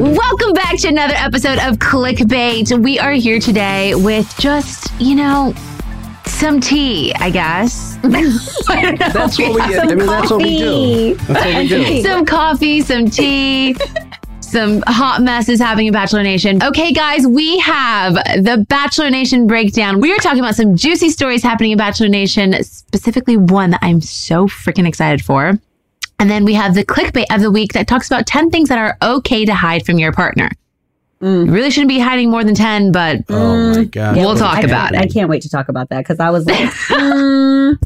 Welcome back to another episode of Clickbait. We are here today with just, you know, some tea, I guess. I. That's what we. I mean, that's what we do. That's what we do. some coffee, some tea, some hot messes happening in Bachelor Nation. Okay, guys, we have the Bachelor Nation breakdown. We are talking about some juicy stories happening in Bachelor Nation, specifically one that I'm so freaking excited for. And then we have the clickbait of the week that talks about 10 things that are okay to hide from your partner. You really shouldn't be hiding more than 10, but Oh my god. We'll talk I about can't- it. I can't wait to talk about that because I was like, mm,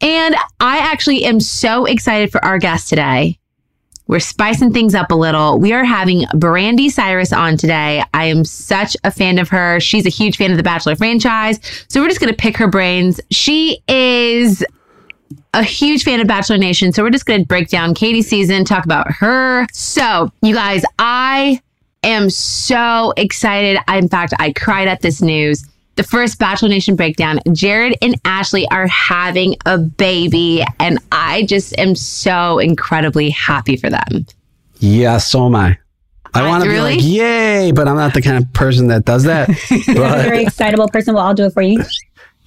And I actually am so excited for our guest today. We're spicing things up a little. We are having Brandi Cyrus on today. I am such a fan of her. She's a huge fan of the Bachelor franchise. So we're just going to pick her brains. She is a huge fan of Bachelor Nation. So we're just going to break down Katie's season, talk about her. So, you guys, I am so excited. I, in fact, I cried at this news. The first Bachelor Nation breakdown. Jared and Ashley are having a baby, and I just am so incredibly happy for them. Yeah, so am I. I want to really? be like, yay, but I'm not the kind of person that does that. you're a very excitable person. Well, I'll do it for you.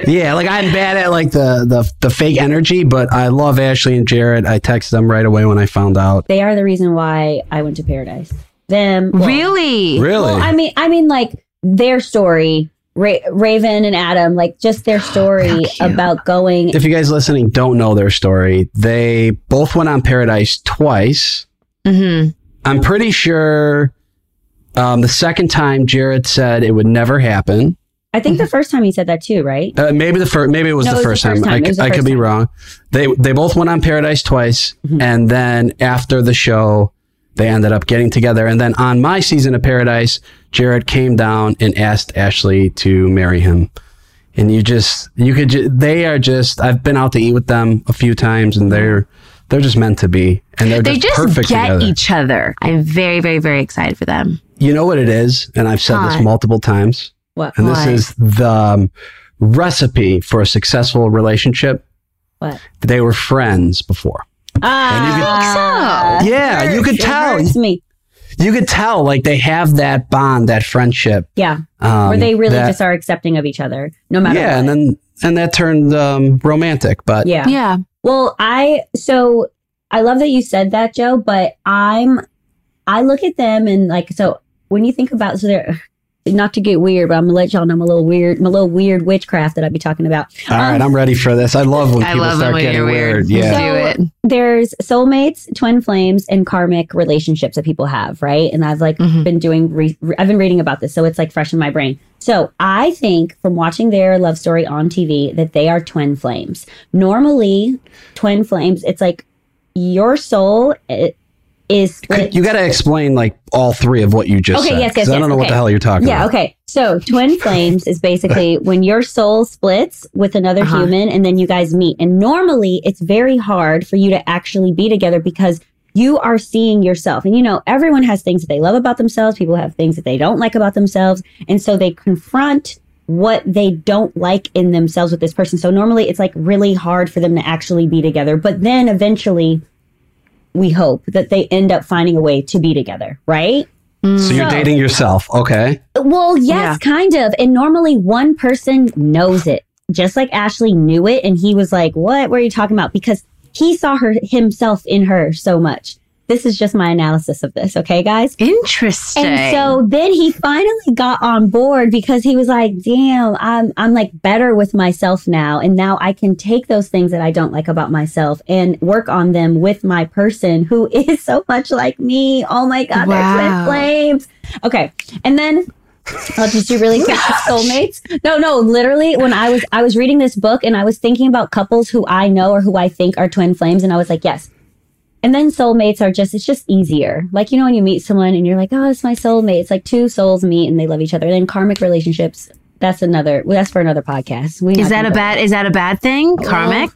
Yeah, like I'm bad at like the, the the fake energy, but I love Ashley and Jared. I texted them right away when I found out. They are the reason why I went to paradise. Them, well, really? Really? Well, I mean, I mean, like their story, Ra- Raven and Adam, like just their story about going. if you guys listening don't know their story, they both went on Paradise twice. hmm I'm pretty sure um, the second time Jared said it would never happen. I think the first time he said that too, right? Uh, maybe the first, maybe it was No, the it was the first first time. time. I, It I could first be wrong. They they both went on Paradise twice, Mhm. and then after the show, they ended up getting together. And then on my season of Paradise, Jared came down and asked Ashley to marry him. And you just you could ju- they are just I've been out to eat with them a few times, and they're they're just meant to be, and they're They just, just perfect get together. each other. I'm very, very, very excited for them. you know what it is, and I've said Huh. this multiple times. What? And What? this is the um, recipe for a successful relationship. What? They were friends before. Ah, so. Yeah, hurts. you could It tell. hurts me. You could tell, like they have that bond, that friendship. Yeah, Um, where they really that- just are accepting of each other, no matter. yeah, what. and then and that turned um, romantic. But yeah. Yeah. Well, I so I love that you said that, Joe, but I'm I look at them and like so when you think about so they're not to get weird, but I'm gonna let y'all know I'm a little weird, my little weird witchcraft that I'd be talking about. all right, I'm ready for this. I love when I people love it start when getting you're weird. weird. Yeah, Do it. There's soulmates, twin flames, and karmic relationships that people have, right? And I've like Mhm. been doing, re- re- I've been reading about this, so it's like fresh in my brain. So I think from watching their love story on TV that they are twin flames. Normally, twin flames, it's like your soul i- is split. you got to explain like all three of what you just Okay, said. yes, yes, 'cause I don't yes, know what the hell you're talking Yeah, about. Yeah, okay. So twin flames is basically when your soul splits with another Uh-huh. human and then you guys meet. And normally it's very hard for you to actually be together because you are seeing yourself. And you know, everyone has things that they love about themselves. People have things that they don't like about themselves. And so they confront what they don't like in themselves with this person. So normally it's like really hard for them to actually be together. But then eventually we hope that they end up finding a way to be together, right? So you're So- dating yourself, okay? Well, yes, Yeah. kind of. And normally one person knows it, just like Ashley knew it. And he was like, What were you talking about? Because he saw her himself in her so much. This is just my analysis of this, okay, guys? Interesting. And so then he finally got on board because he was like, damn, I'm I'm like better with myself now. And now I can take those things that I don't like about myself and work on them with my person who is so much like me. Oh my God, Wow. they're twin flames. Okay. And then I'll just do really quick with soulmates. No, no, literally when I was I was reading this book and I was thinking about couples who I know or who I think are twin flames, and I was like, yes. And then soulmates are just, it's just easier. Like, you know, when you meet someone and you're like, oh, it's my soulmate. It's like two souls meet and they love each other. And then karmic relationships, that's another, well, that's for another podcast. We is that a bad is that a bad thing? Oh. Karmic?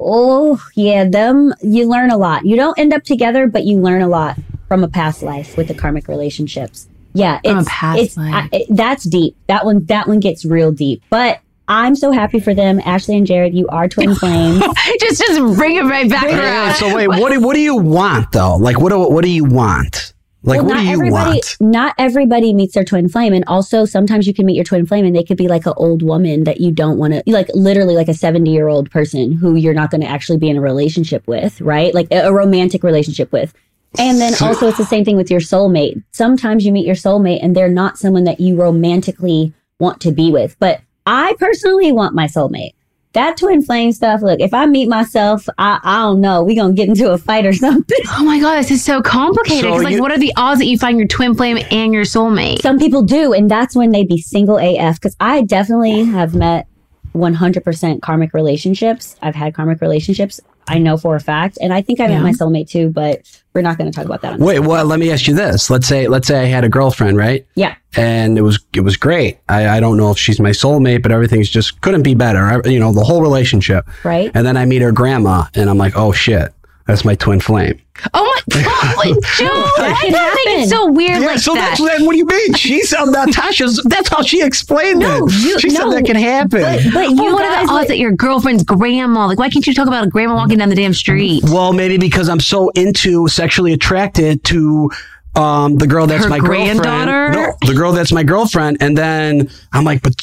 Oh, yeah, them, you learn a lot. You don't end up together, but you learn a lot from a past life with the karmic relationships. Yeah, From a it's, past it's life. I, it- that's deep. That one, that one gets real deep. But I'm so happy for them, Ashley and Jared. You are twin flames. just just bring it right back Yeah, around. so wait, what do, what do you want though? Like what do, what do you want? Like, well, what not do you everybody, want? not everybody meets their twin flame, and also sometimes you can meet your twin flame, and they could be like an old woman that you don't want to, like literally like a seventy year old person who you're not going to actually be in a relationship with, right? Like a, a romantic relationship with. And then also it's the same thing with your soulmate. Sometimes you meet your soulmate, and they're not someone that you romantically want to be with. But I personally want my soulmate. That twin flame stuff. Look, if I meet myself, I, I don't know. We gonna get into a fight or something. Oh my god, this is so complicated. So 'Cause, like, you- what are the odds that you find your twin flame and your soulmate? Some people do, and that's when they be single AF. Because I definitely have met 100% karmic relationships. I've had karmic relationships. I know for a fact, and I think I met Yeah. my soulmate too. But we're not going to talk about that. On Wait, well, let me ask you this. Let's say, let's say I had a girlfriend, right? Yeah. And it was, it was great. I, I don't know if she's my soulmate, but everything's just couldn't be better. I, you know, the whole relationship. Right. And then I meet her grandma, and I'm like, oh shit, that's my twin flame. Oh my god, Joe! That I can don't think it's so weird Yeah, like so that. that's that, what do you mean? She's uh, Natasha's. That's how she explained No, it. you- she said that can happen. But, but Well, you what are guys, the odds like- that your girlfriend's grandma? Like, why can't you talk about a grandma walking down the damn street? well, maybe because I'm so into sexually attracted to um, the girl that's Her my girlfriend. granddaughter? No, the girl that's my girlfriend, and then I'm like, but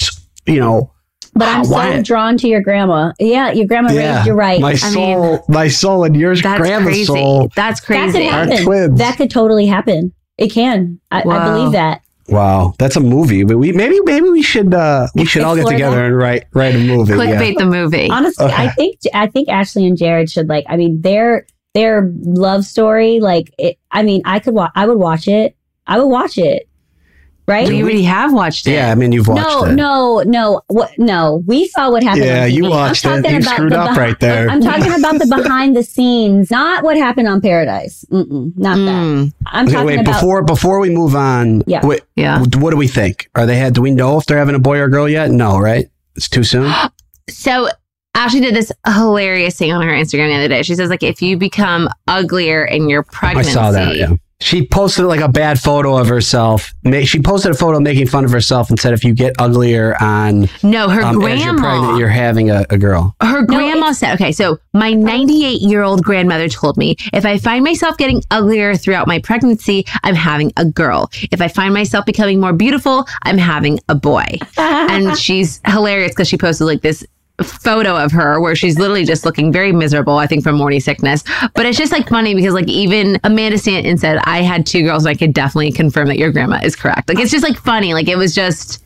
you know, but I'm why- so drawn to your grandma. Yeah, your grandma raised you right. My I soul, mean, my soul, and yours, That's grandma's crazy. soul. That's crazy. that crazy. could happen. twins. That could totally happen. It can. I, I believe that. Wow, that's a movie. But we maybe maybe we should uh, we should all get together that. and write write a movie. yeah. Clickbait the movie. Honestly, Okay. I think I think Ashley and Jared should like. I mean, their their love story. Like, it, I mean, I could watch. I would watch it. I would watch it. Right? we already have watched it. Yeah, I mean you've watched no, it. no, no. What? No, we saw what happened. Yeah, on you TV. I'm watched it. You screwed up beh- right there. I'm talking about the behind the scenes, not what happened on Paradise. Mm-mm, not that. Mm, I'm Okay, talking wait, about. before before we move on, Yeah. wait, yeah. what do we think? Are they had? Do we know if they're having a boy or a girl yet? No, right? It's too soon. So Ashley did this hilarious thing on her Instagram the other day. She says, like, if you become uglier in your pregnancy. I saw that. Yeah, she posted like a bad photo of herself. She posted a photo making fun of herself and said, "If you get uglier on no, her um, as you're grandma, pregnant, you're having a, a girl." her grandma said, okay, so my 98 year old grandmother told me if I find myself getting uglier throughout my pregnancy, I'm having a girl. If I find myself becoming more beautiful, I'm having a boy. and she's hilarious because she posted like this photo of her where she's literally just looking very miserable, I think from morning sickness. But it's just like funny because like even Amanda Stanton said, I had two girls and I could definitely confirm that your grandma is correct. Like it's just like funny. Like it was just,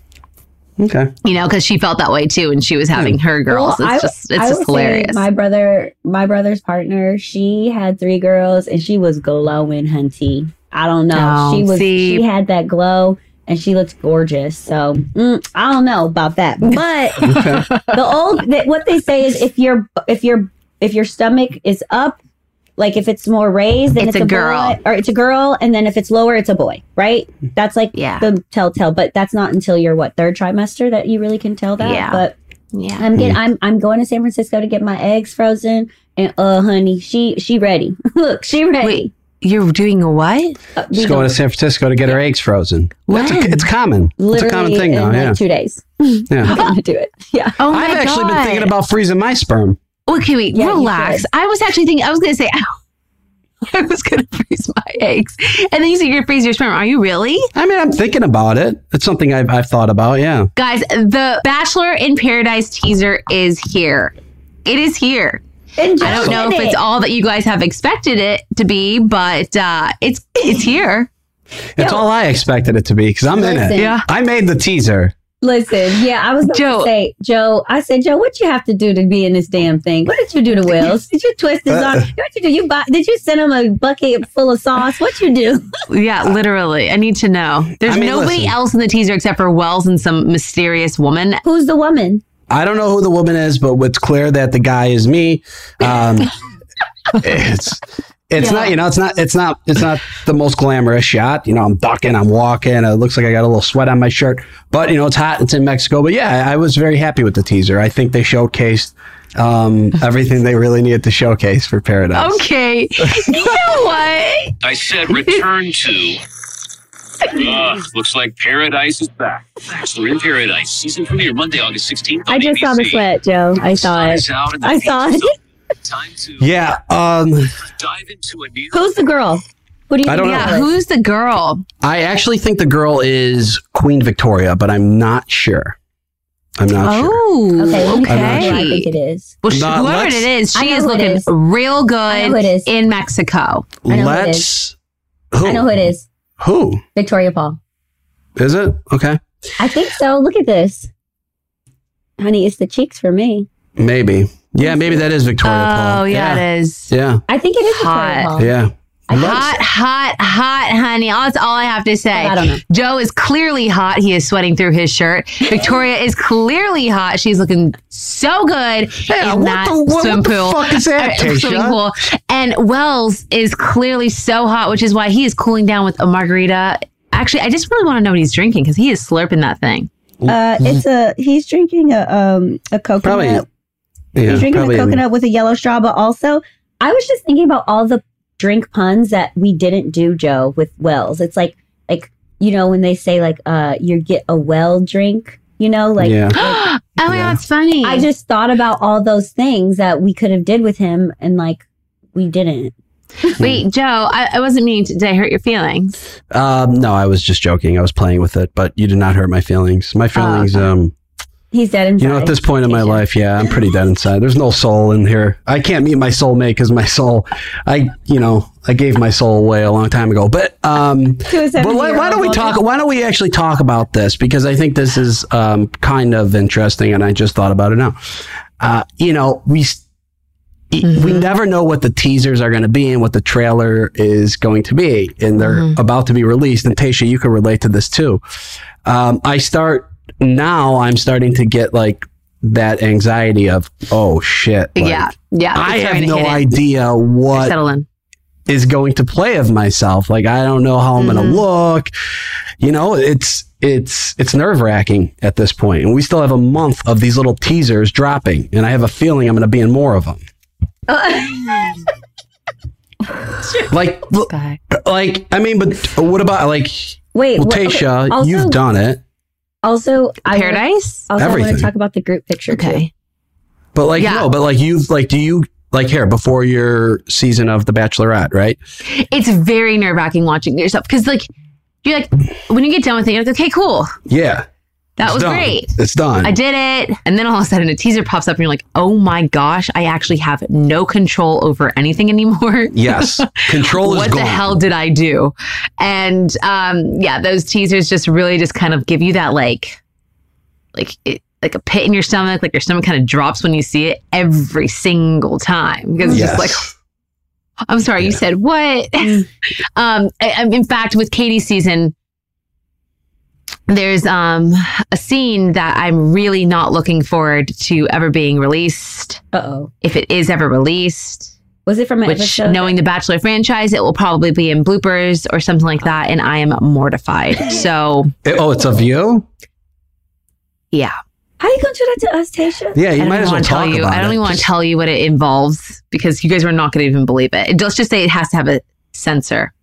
Okay. you know, because she felt that way too and she was having her girls. Well, it's just it's I just hilarious. My brother, my brother's partner, she had three girls and she was glowing, hunty. I don't know. Oh, she was. see. She had that glow and she looks gorgeous. So mm, I don't know about that. But the old that what they say is if your if your if your stomach is up, like if it's more raised, then It's it's, a girl. boy, or it's a girl, and then if it's lower, it's a boy. Right? That's like Yeah. the telltale. But that's not until your what third trimester that you really can tell that. Yeah. But yeah. I'm getting I'm I'm going to San Francisco to get my eggs frozen and uh honey, she she ready. Look, she ready. Wait, you're doing a what? Uh, She's going to San Francisco to get her eggs frozen. That's a, it's common. It's a common thing in now. like Yeah. two days. yeah. I'm gonna do it. Yeah. Oh my I've actually God. been thinking about freezing my sperm. Okay, wait, Yeah, relax. I was actually thinking, I was going to say, I was going to freeze my eggs. And then you said you're going to freeze your sperm. Are you really? I mean, I'm thinking about it. It's something I've, I've thought about. Yeah. Guys, the Bachelor in Paradise teaser is here. It is here. And I don't know if it's all that you guys have expected it to be, but uh, it's it's here. It's Yo. all I expected it to be because I'm in it. Yeah. I made the teaser. Listen, yeah, I was going Joe. to say, Joe, I said, Joe, what you have to do to be in this damn thing? What did you do to Wells? Did you twist his Uh, arm? What you do? You buy, did you send him a bucket full of sauce? What you do? Yeah, literally. I need to know. There's I mean, nobody listen. else in the teaser except for Wells and some mysterious woman. Who's the woman? I don't know who the woman is, but it's clear that the guy is me. Um, it's it's Yeah. not you know it's not it's not it's not the most glamorous shot. You know, I'm ducking, I'm walking. It looks like I got a little sweat on my shirt, but you know it's hot. It's in Mexico, but yeah, I was very happy with the teaser. I think they showcased um, everything they really needed to showcase for Paradise. Okay. you know what? I said return to. Uh, looks like Paradise is back. Bachelor in Paradise, season premiere Monday, August 16th. I just saw the sweat, Joe. I saw Sun it. is out and the I saw it. Time to Yeah, um, dive into a new. Who's the girl? Who do you I think don't it Yeah, was? who's the girl? I actually think the girl is Queen Victoria, but I'm not sure. I'm not sure. Oh, Okay, let me I'm who not I think okay. it is. Well, she, not, whoever it is, she is looking is. real I know who good it is. in Mexico. I know who it Let's. Who? I know who it is. Who Victoria Paul. is it? Okay, I think so. Look at this. Honey, it's the cheeks for me. maybe. Yeah, maybe that is Victoria Paul. oh, Paul. yeah, it is. Yeah, I think it is Hot. Victoria Paul. yeah. I think Hot, hot, hot, honey. That's all I have to say. I don't know. Joe is clearly hot. He is sweating through his shirt. Victoria is clearly hot. She's looking so good Yeah, in what that the- what- swim what the pool. fuck is that, Uh, swimming pool. And Wells is clearly so hot, which is why he is cooling down with a margarita. Actually, I just really want to know what he's drinking because he is slurping that thing. Uh, it's a he's drinking a um a coconut. Probably. Yeah, he's drinking a in- coconut with a yellow straw, but also I was just thinking about all the drink puns that we didn't do, Joe, with Wells. It's like like you know when they say like uh you get a well drink, you know, like yeah. oh my Yeah. god, it's funny. I just thought about all those things that we could have did with him and like we didn't. wait, Joe. I, I wasn't meaning to. Did I hurt your feelings? Um, no, I was just joking. I was playing with it, but you did not hurt my feelings. My feelings, okay. um, He's dead inside. you know, at this point in my life, yeah, I'm pretty dead inside. There's no soul in here. I can't meet my soulmate because my soul, I, you know, I gave my soul away a long time ago. But, um, but why, why don't we talk? Why don't we actually talk about this? Because I think this is um, kind of interesting, and I just thought about it now. Uh, you know, we e- we never know what the teasers are going to be and what the trailer is going to be, and they're Mhm. about to be released. And Tasha, you can relate to this too. Um, I start now. I'm starting to get like that anxiety of oh shit. like, yeah, yeah. I have no hit it. idea what is going to play of myself. Like I don't know how I'm going Mhm. to look. You know, it's it's it's nerve wracking at this point, and we still have a month of these little teasers dropping, and I have a feeling I'm going to be in more of them. Like, like I mean, but what about like Wait, well, okay, Tasha? also- you've done it, Also, I wanna- Paradise. Also, I want Everything. to talk about the group picture. too. Okay. but like Yeah. no, but like you've like do you like here before your season of The Bachelorette, right? It's very nerve wracking watching yourself because, like, you're like, when you get done with it, you're like, okay, cool. Yeah, That It's was done. great. It's done. I did it. And then all of a sudden a teaser pops up and you're like, oh my gosh, I actually have no control over anything anymore. yes, control is what gone. the hell did I do? And um, yeah, those teasers just really just kind of give you that like, like it, like a pit in your stomach, like your stomach kind of drops when you see it every single time because it's Yes. just like, I'm sorry, you said what? um, I- I- in fact, with Katie's season, there's um a scene that I'm really not looking forward to ever being released. Uh oh. If it is ever released, Was it from an which episode? knowing the Bachelor franchise, it will probably be in bloopers or something like that, and I am mortified. So oh, it's of you. yeah, How are you going to do that to us, Tasha? Yeah, you I don't might as well want to tell talk you. about I don't it. even want to tell you what it involves because you guys are not going to even believe it. Let's just say it has to have a censor.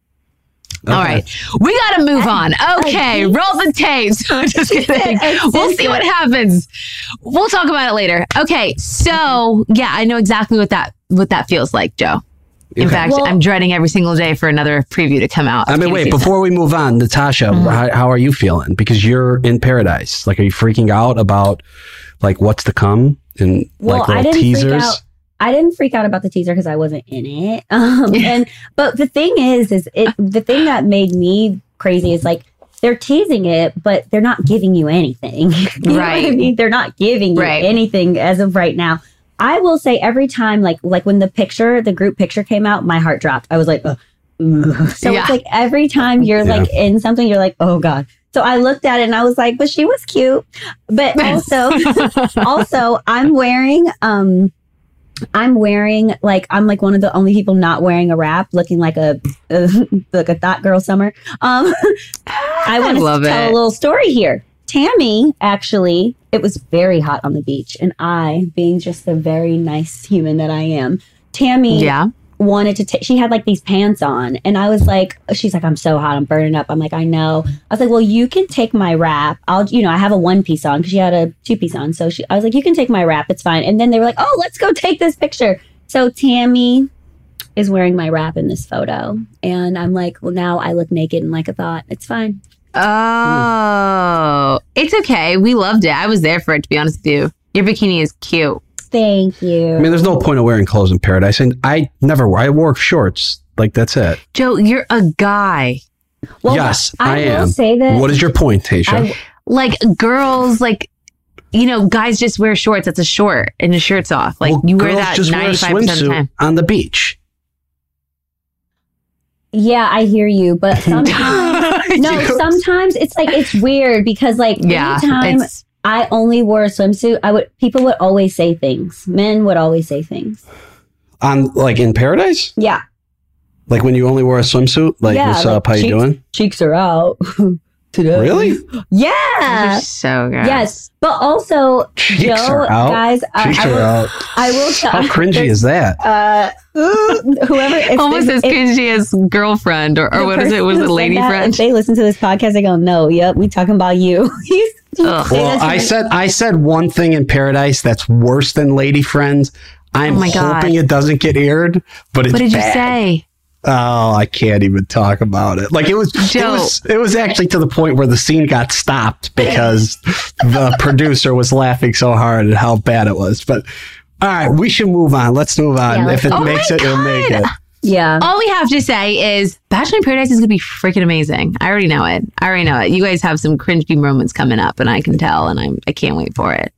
All Okay. right, we got to move on. Okay, think- roll the tapes. Just kidding. We'll see what happens. We'll talk about it later. Okay, so yeah, I know exactly what that what that feels like, Joe. In Okay. fact, Well- I'm dreading every single day for another preview to come out. I mean, wait, season. before we move on, Natasha, Mhm. how, how are you feeling? Because you're in paradise. Like, are you freaking out about like what's to come and Well, like I little didn't freak teasers? out. I didn't freak out about the teaser because I wasn't in it. Um, and but the thing is, is it the thing that made me crazy is like they're teasing it, but they're not giving you anything. you know what I Right. mean? They're not giving you Right. anything as of right now. I will say every time, like like when the picture, the group picture came out, my heart dropped. I was like, Ugh. Ugh. so Yeah. it's like every time you're Yeah. like in something, you're like, oh god. So I looked at it and I was like, but she was cute. But also, also I'm wearing um I'm wearing like I'm like one of the only people not wearing a wrap, looking like a uh, like a thought girl summer. Um, I want to tell it. a little story here. Tammy actually, it was very hot on the beach, and I, being just the very nice human that I am, Tammy yeah, wanted to take she had like these pants on and i was like she's like i'm so hot i'm burning up i'm like i know i was like well you can take my wrap i'll you know i have a one piece on because she had a two piece on so she i was like you can take my wrap it's fine and then they were like oh let's go take this picture so tammy is wearing my wrap in this photo. And I'm like, well, now I look naked and like a thought. It's fine. Oh, it's okay. We loved it. I was there for it, to be honest with you. Your bikini is cute. Thank you. I mean, there's no point of wearing clothes in paradise, and I never. I wore shorts. Like that's it. Joe, you're a guy. well, yes, I, I, will am. say that. What is your point, Tasha? I- Like girls, like, you know, guys just wear shorts. That's a short and the shirt's off. Like Well, you wear girls that just wear a 95% of the swimsuit time. on the beach. yeah, I hear you, but sometimes. no, sometimes it's like it's weird because like yeah. anytime It's, I only wore a swimsuit, I would people would always say things. Men would always say things. On like in paradise, Yeah, like when you only wear a swimsuit. Like, Yeah, what's like up? How you doing? cheeks are out today. Really? Yeah. you're so good. Yes, but also Cheeks Joe, are out. guys, I, Cheeks I are will, out. I will tell. How cringy is that? Uh, whoever, if, Almost if- as cringy as girlfriend or, or what is it? Was who it said lady that, friend? If they listen to this podcast, they go, "No, yep, we talking about you." He's- Ugh. Well, I said I said one thing in paradise that's worse than lady friends. I'm Oh my God. hoping it doesn't get aired, but it's What did you say? Oh, I can't even talk about it. Like it was, it was, it was actually to the point where the scene got stopped because the producer was laughing so hard at how bad it was. But all right, we should move on. Let's move on. Yeah, if it Oh makes it, it'll make it. Yeah. All we have to say is Bachelor in Paradise is going to be freaking amazing. I already know it. I already know it. You guys have some cringy moments coming up, and I can tell, and I'm I can't wait for it.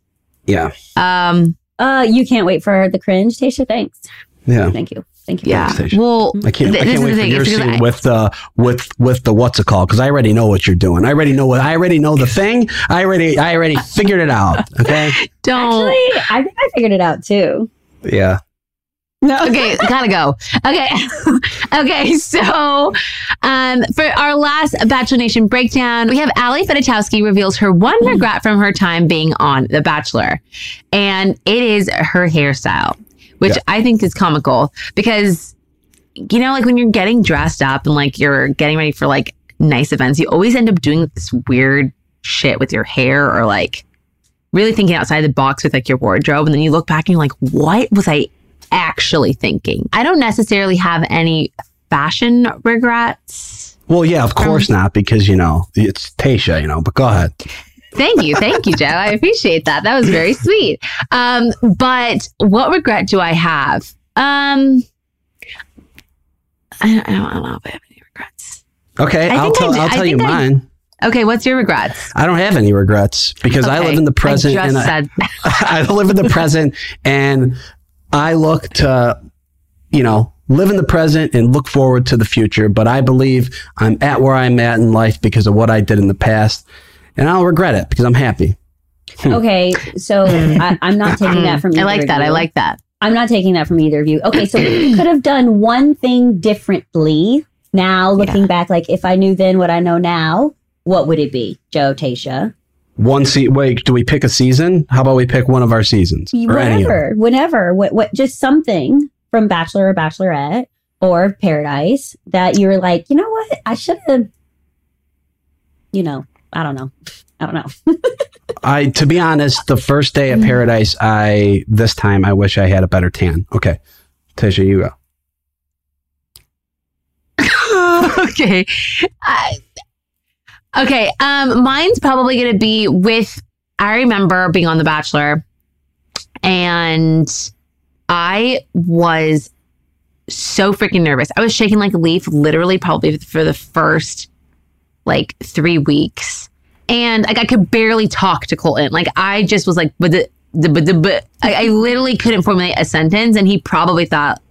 Yeah, Um, Uh, you can't wait for the cringe, Tasha. Thanks. yeah. Thank you. Thank you. yeah. Well, I can't. th- I can't is wait the for thing. your scene I- with the with with the what's it called? Because I already know what you're doing. I already know what I already know the thing. I already I already figured it out. Okay. don't. Actually, I think I figured it out too. Yeah. No. okay, gotta go. Okay, okay. So, um, for our last Bachelor Nation breakdown, we have Ali Fedotowsky reveals her one regret from her time being on The Bachelor, and it is her hairstyle, which Yeah. I think is comical because, you know, like when you're getting dressed up and like you're getting ready for like nice events, you always end up doing this weird shit with your hair or like really thinking outside the box with like your wardrobe, and then you look back and you're like, what was I actually thinking. I don't necessarily have any fashion regrets. Well, yeah, of course not, because you know it's Tasha, you know. But go ahead. Thank you. Thank you, Joe. I appreciate that. That was very sweet. Um, but what regret do I have? Um, I don't, I don't, I don't know if I have any regrets. Okay, I I'll think I tell. d- I'll tell you I- mine. Okay, what's your regrets? I don't have any regrets because I live in the present I and just I, said I live in the present and I look to, you know, live in the present and look forward to the future. But I believe I'm at where I'm at in life because of what I did in the past, and I don't regret it because I'm happy. Hmm. Okay, so I, I'm not taking that from. You. I like of that. I like that. I'm not taking that from either of you. Okay, so you could have done one thing differently now, looking back, like if I knew then what I know now, what would it be, Joe, Tasha? One seat. wait, do we pick a season? How about we pick one of our seasons or any of them? Whatever, whenever, what, what, just something from Bachelor or Bachelorette or Paradise that you were like, you know what, I should have, you know, I don't know, I don't know. I, to be honest, the first day at Paradise, I this time I wish I had a better tan. Okay, Tasha, you go. okay. I, okay. Um, mine's probably going to be with, I remember being on The Bachelor and I was so freaking nervous. I was shaking like a leaf, literally, probably for the first like three weeks. And like I could barely talk to Colton. Like I just was like, but the, but the, but I, I literally couldn't formulate a sentence. And he probably thought,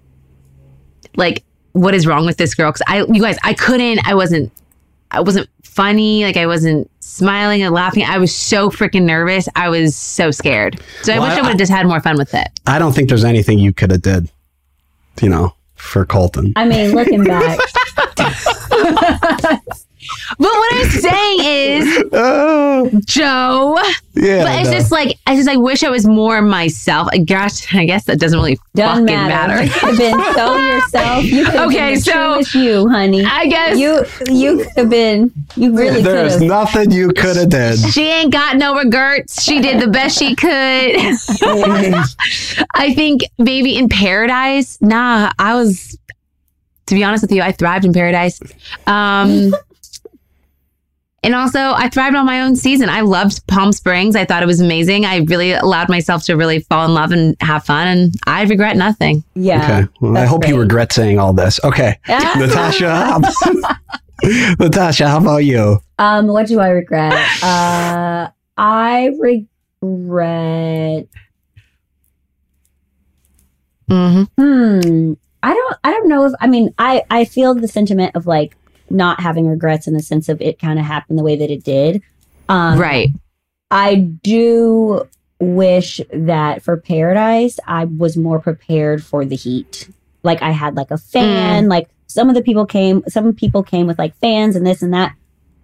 like, what is wrong with this girl? Because I, you guys, I couldn't, I wasn't, I wasn't funny. Like I wasn't smiling and laughing. I was so freaking nervous. I was so scared. So I wish I I- would have just had more fun with it. I don't think there's anything you could have did, you know, for Colton. I mean, looking back, But what I'm saying is, Oh, Joe, yeah. but it's no. just like, I just like wish I was more myself. I guess, I guess that doesn't really doesn't fucking matter. matter. You could have been so yourself. You could Okay, been so- truest you, honey. I guess You you could have been. You really could There's have. nothing you could have done. she ain't got no regrets. She did the best she could. I think maybe in paradise, nah, I was to be honest with you, I thrived in paradise. Um, and also, I thrived on my own season. I loved Palm Springs. I thought it was amazing. I really allowed myself to really fall in love and have fun, and I regret nothing. Yeah. Okay. Well, I that's hope you regret saying all this. Okay. Yeah. Natasha. how- Natasha, how about you? Um, what do I regret? Uh, I regret. hmm Hmm. I don't. I don't know if. I mean, I I feel the sentiment of like not having regrets in the sense of it kind of happened the way that it did. Um, right. I do wish that for Paradise, I was more prepared for the heat. Like I had like a fan. Like some of the people came. Some people came with like fans and this and that.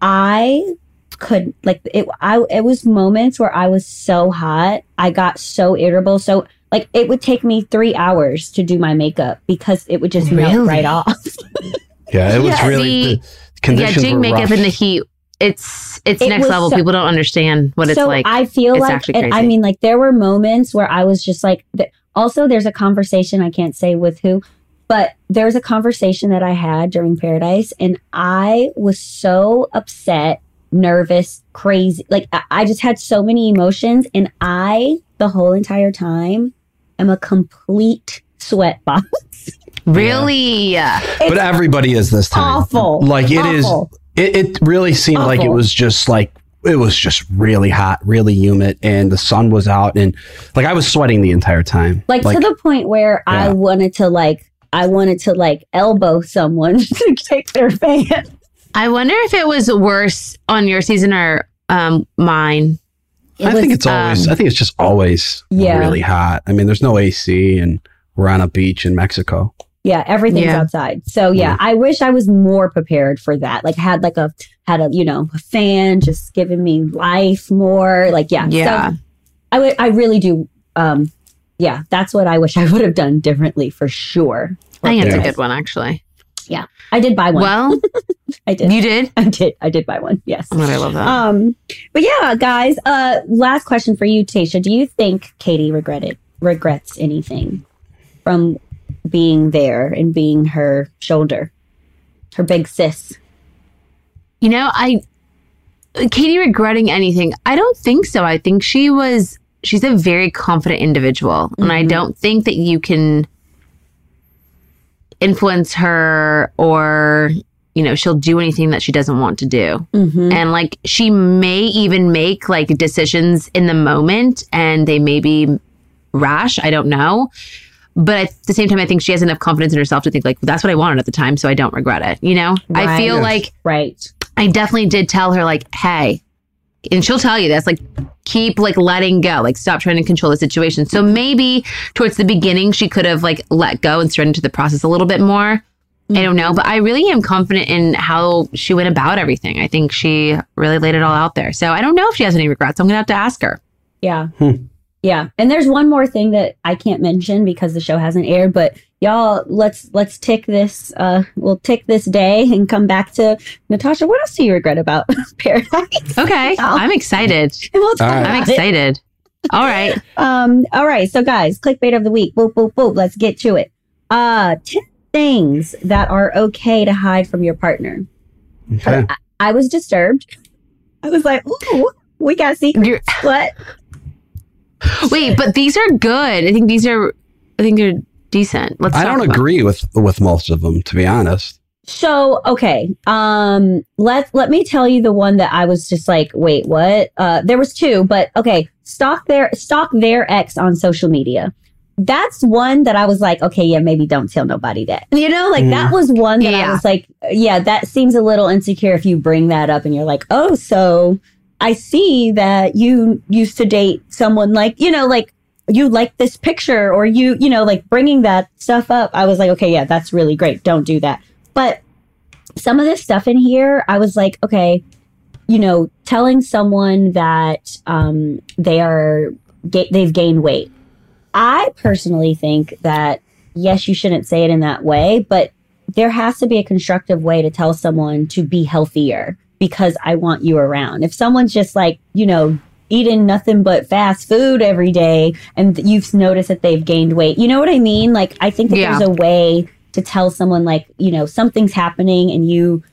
I couldn't like it. I it was moments where I was so hot. I got so irritable. So like it would take me three hours to do my makeup because it would just melt right off. Yeah, it was Yeah, really the- the conditions yeah, doing were makeup rough. in the heat. It's it's It next level. so- People don't understand what it's like. I feel It's like, actually and I mean, like there were moments where I was just like, th- also there's a conversation I can't say with who, but there's a conversation that I had during Paradise, and I was so upset, nervous, crazy. Like I, I just had so many emotions, and I the whole entire time am a complete sweatbox. really? but everybody is this time. awful. Like it is. Awful. It, it really seemed like it Awful. was just like it was just really hot, really humid, and the sun was out, and like I was sweating the entire time. like, to the point where I Yeah. wanted to like I wanted to like elbow someone to take their fan. I wonder if it was worse on your season or um mine. It I was- think it's always. um, I think it's just always Yeah. really hot. I mean, there's no AC, and we're on a beach in Mexico. Yeah, everything's Yeah. outside. So yeah, Yeah. I wish I was more prepared for that. Like had like a had a you know a fan just giving me life more. Like yeah, Yeah. So I would I really do. Um, yeah, that's what I wish I would have done differently for sure. I think it's Yeah. a good one actually. Yeah, I did buy one. Well, I did. you did. I did. I did buy one. Yes. Oh, I love that. Um, but yeah, guys. Uh, last question for you, Tasha. Do you think Katie regretted regrets anything from being there and being her shoulder, her big sis? You know, I Katie regretting anything. I don't think so. I think she was she's a very confident individual. And I Mhm. don't think that you can influence her or you know, she'll do anything that she doesn't want to do. Mm-hmm. And like she may even make like decisions in the moment and they may be rash. I don't know. But at the same time, I think she has enough confidence in herself to think like that's what I wanted at the time, so I don't regret it. You know, I feel Yes. like Right. I definitely did tell her like, hey, and she'll tell you this, like, keep like letting go, like stop trying to control the situation. So maybe towards the beginning, she could have like let go and surrendered to the process a little bit more. I don't know, but I really am confident in how she went about everything. I think she really laid it all out there. So I don't know if she has any regrets. I'm gonna have to ask her. Yeah. Hmm. Yeah. And there's one more thing that I can't mention because the show hasn't aired, but y'all let's let's tick this uh we'll tick this day and come back to Natasha. What else do you regret about Paradise? Okay, Oh. I'm excited. We'll talk All right. I'm about it. excited. All right. Um, all right, so guys, clickbait of the week. Boop, boop, boop. Let's get to it. Uh 10 things that are okay to hide from your partner. Okay. I, I was disturbed. I was like, ooh, we got secrets. You're- What? Wait, but these are good. I think these are. I think they're decent. Let's. I don't about- agree with with most of them, to be honest. So okay, um, let let me tell you the one that I was just like, wait, what? Uh, there was two, but okay, stalk their stalk their ex on social media. That's one that I was like, okay, yeah, maybe don't tell nobody that. You know, like that was one that I was like, yeah, that seems a little insecure if you bring that up and you're like, oh, so I see that you used to date someone like, you know, like you like this picture or you, you know, like bringing that stuff up. I was like, okay, yeah, that's really great. Don't do that. But some of this stuff in here, I was like, okay, you know, telling someone that um, they are ga- they've gained weight. I personally think that yes, you shouldn't say it in that way, but there has to be a constructive way to tell someone to be healthier because I want you around. If someone's just like, you know, eating nothing but fast food every day and you've noticed that they've gained weight, you know what I mean? Like, I think that Yeah. there's a way to tell someone like, you know, something's happening and you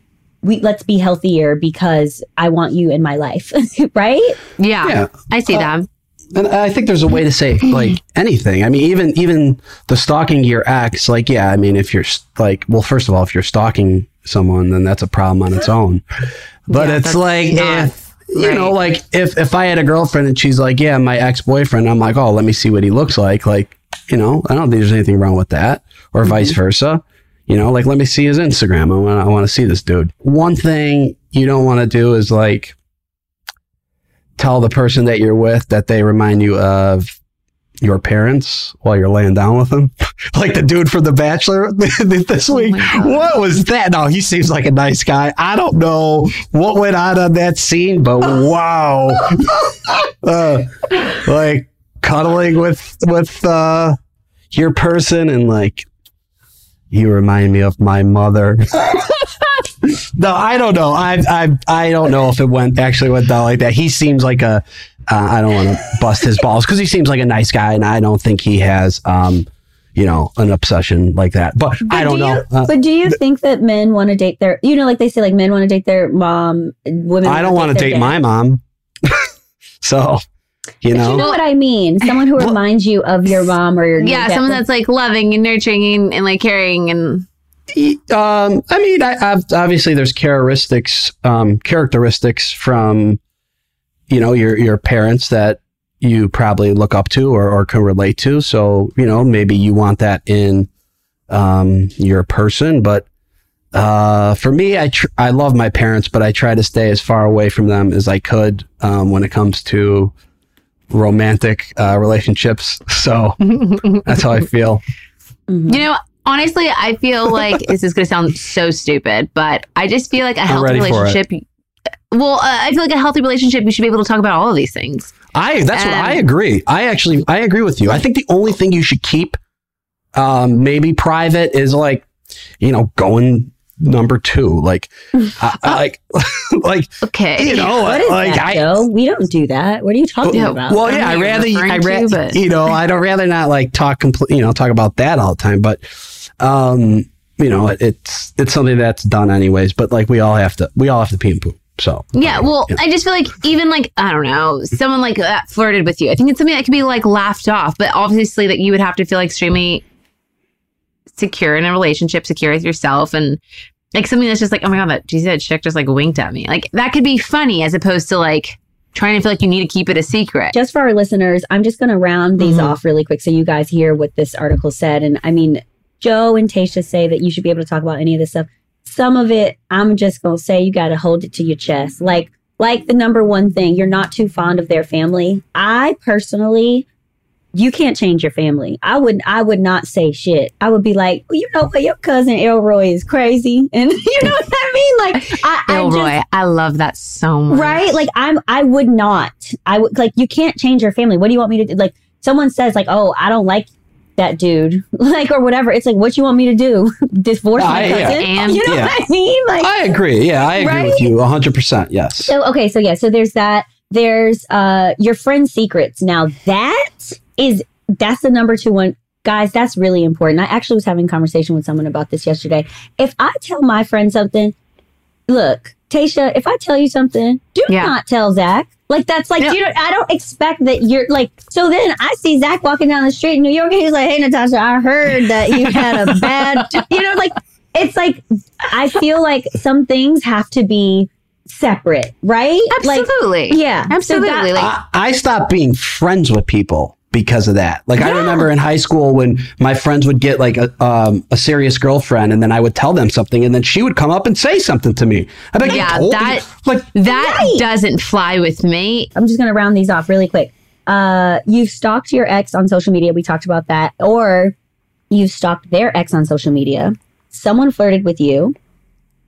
we let's be healthier because I want you in my life, right? Yeah, Yeah. I see Uh, that. And I think there's a way to say mm-hmm. like anything. I mean, even even the stalking your ex, like yeah, I mean, if you're like, well, first of all, if you're stalking someone, then that's a problem on its own. But Yeah, it's like not if you know, like if if I had a girlfriend and she's like, yeah, my ex boyfriend, I'm like, oh, let me see what he looks like. Like, you know, I don't think there's anything wrong with that, or mm-hmm. vice versa. You know, like let me see his Instagram. I want I want to see this dude. One thing you don't want to do is like tell the person that you're with that they remind you of your parents while you're laying down with them. like the dude from The Bachelor this Oh week. what was that? No, he seems like a nice guy. I don't know what went on on that scene, but wow. uh, like cuddling with with uh, your person and like you remind me of my mother. No, I don't know. I I I don't know if it went actually went down like that. He seems like a. Uh, I don't want to bust his balls because he seems like a nice guy, and I don't think he has, um, you know, an obsession like that. But, I don't do know. You, Uh, but do you think that men want to date their, you know, like they say, like men want to date their mom, women. I don't want to their date dad. my mom. so, you know, you know what I mean? Someone who Well- reminds you of your mom or your Yeah, someone that's like loving and nurturing and, and like caring and um, I mean, I, I've, obviously there's characteristics, um, characteristics from, you know, your your parents that you probably look up to or, or can relate to. So, you know, maybe you want that in um, your person. But uh, for me, I tr- I love my parents, but I try to stay as far away from them as I could um, when it comes to romantic uh, relationships. So that's how I feel. Mhm. You know, honestly, I feel like this is going to sound so stupid, but I just feel like a healthy ready for it. relationship. Well, uh, I feel like a healthy relationship, you should be able to talk about all of these things. I that's what Um, I agree. I actually I agree with you. I think the only thing you should keep um maybe private is like you know going number 2 like I, I like like Okay. you know What is like that, I Joe? We don't do that. What are you talking Yeah, about? well yeah I rather I rather you know I don't rather not like talk complete you know talk about that all the time but um you know it, it's it's something that's done anyways but like we all have to we all have to pee and poop so Yeah, well, Yeah. I just feel like even like I don't know, someone like that flirted with you. I think it's something that could be like laughed off, but obviously that you would have to feel extremely secure in a relationship, secure with yourself, and like something that's just like, oh my god, that geez, that chick just like winked at me. Like that could be funny as opposed to like trying to feel like you need to keep it a secret. just for our listeners, I'm just going to round these Mhm. off really quick so you guys hear what this article said. And I mean, Joe and Tasha say that you should be able to talk about any of this stuff. Some of it, I'm just going to say you got to hold it to your chest. Like, like the number one thing, you're not too fond of their family. I personally, you can't change your family. I would, I would not say shit. I would be like, well, you know what, your cousin Elroy is crazy, and you know what I mean. Like, I, I just- Elroy, I love that so much. right like i'm i would not i would like you can't change your family what do you want me to do like someone says like oh i don't like that dude like or whatever. It's like what you want me to do? Divorce my I- yeah. cousin? And- you know Yeah. what i mean? Like I agree. Yeah I agree Right? with you 100% yes. So okay so yeah so there's that. There's uh your friend's secrets. Now that is that's the number two one. Guys that's really important. I actually was having a conversation with someone about this yesterday. If i tell my friend something look tasha if i tell you something do Yeah. not tell zach like that's like Yeah. you don't i don't expect that you're like so then i see zach walking down the street in new york and he's like hey natasha i heard that you had a bad you know like it's like i feel like some things have to be separate right like Absolutely. yeah. So Absolutely. that- like I, I stopped being friends with people because of that. Like I remember in high school when my friends would get like a um, a serious girlfriend, and then I would tell them something, and then she would come up and say something to me. I'd be like, Yeah, "I you." that- like that Right. doesn't fly with me. I'm just going to round these off really quick. Uh, you've stalked your ex on social media. We talked about that. Or you've stalked their ex on social media. Someone flirted with you.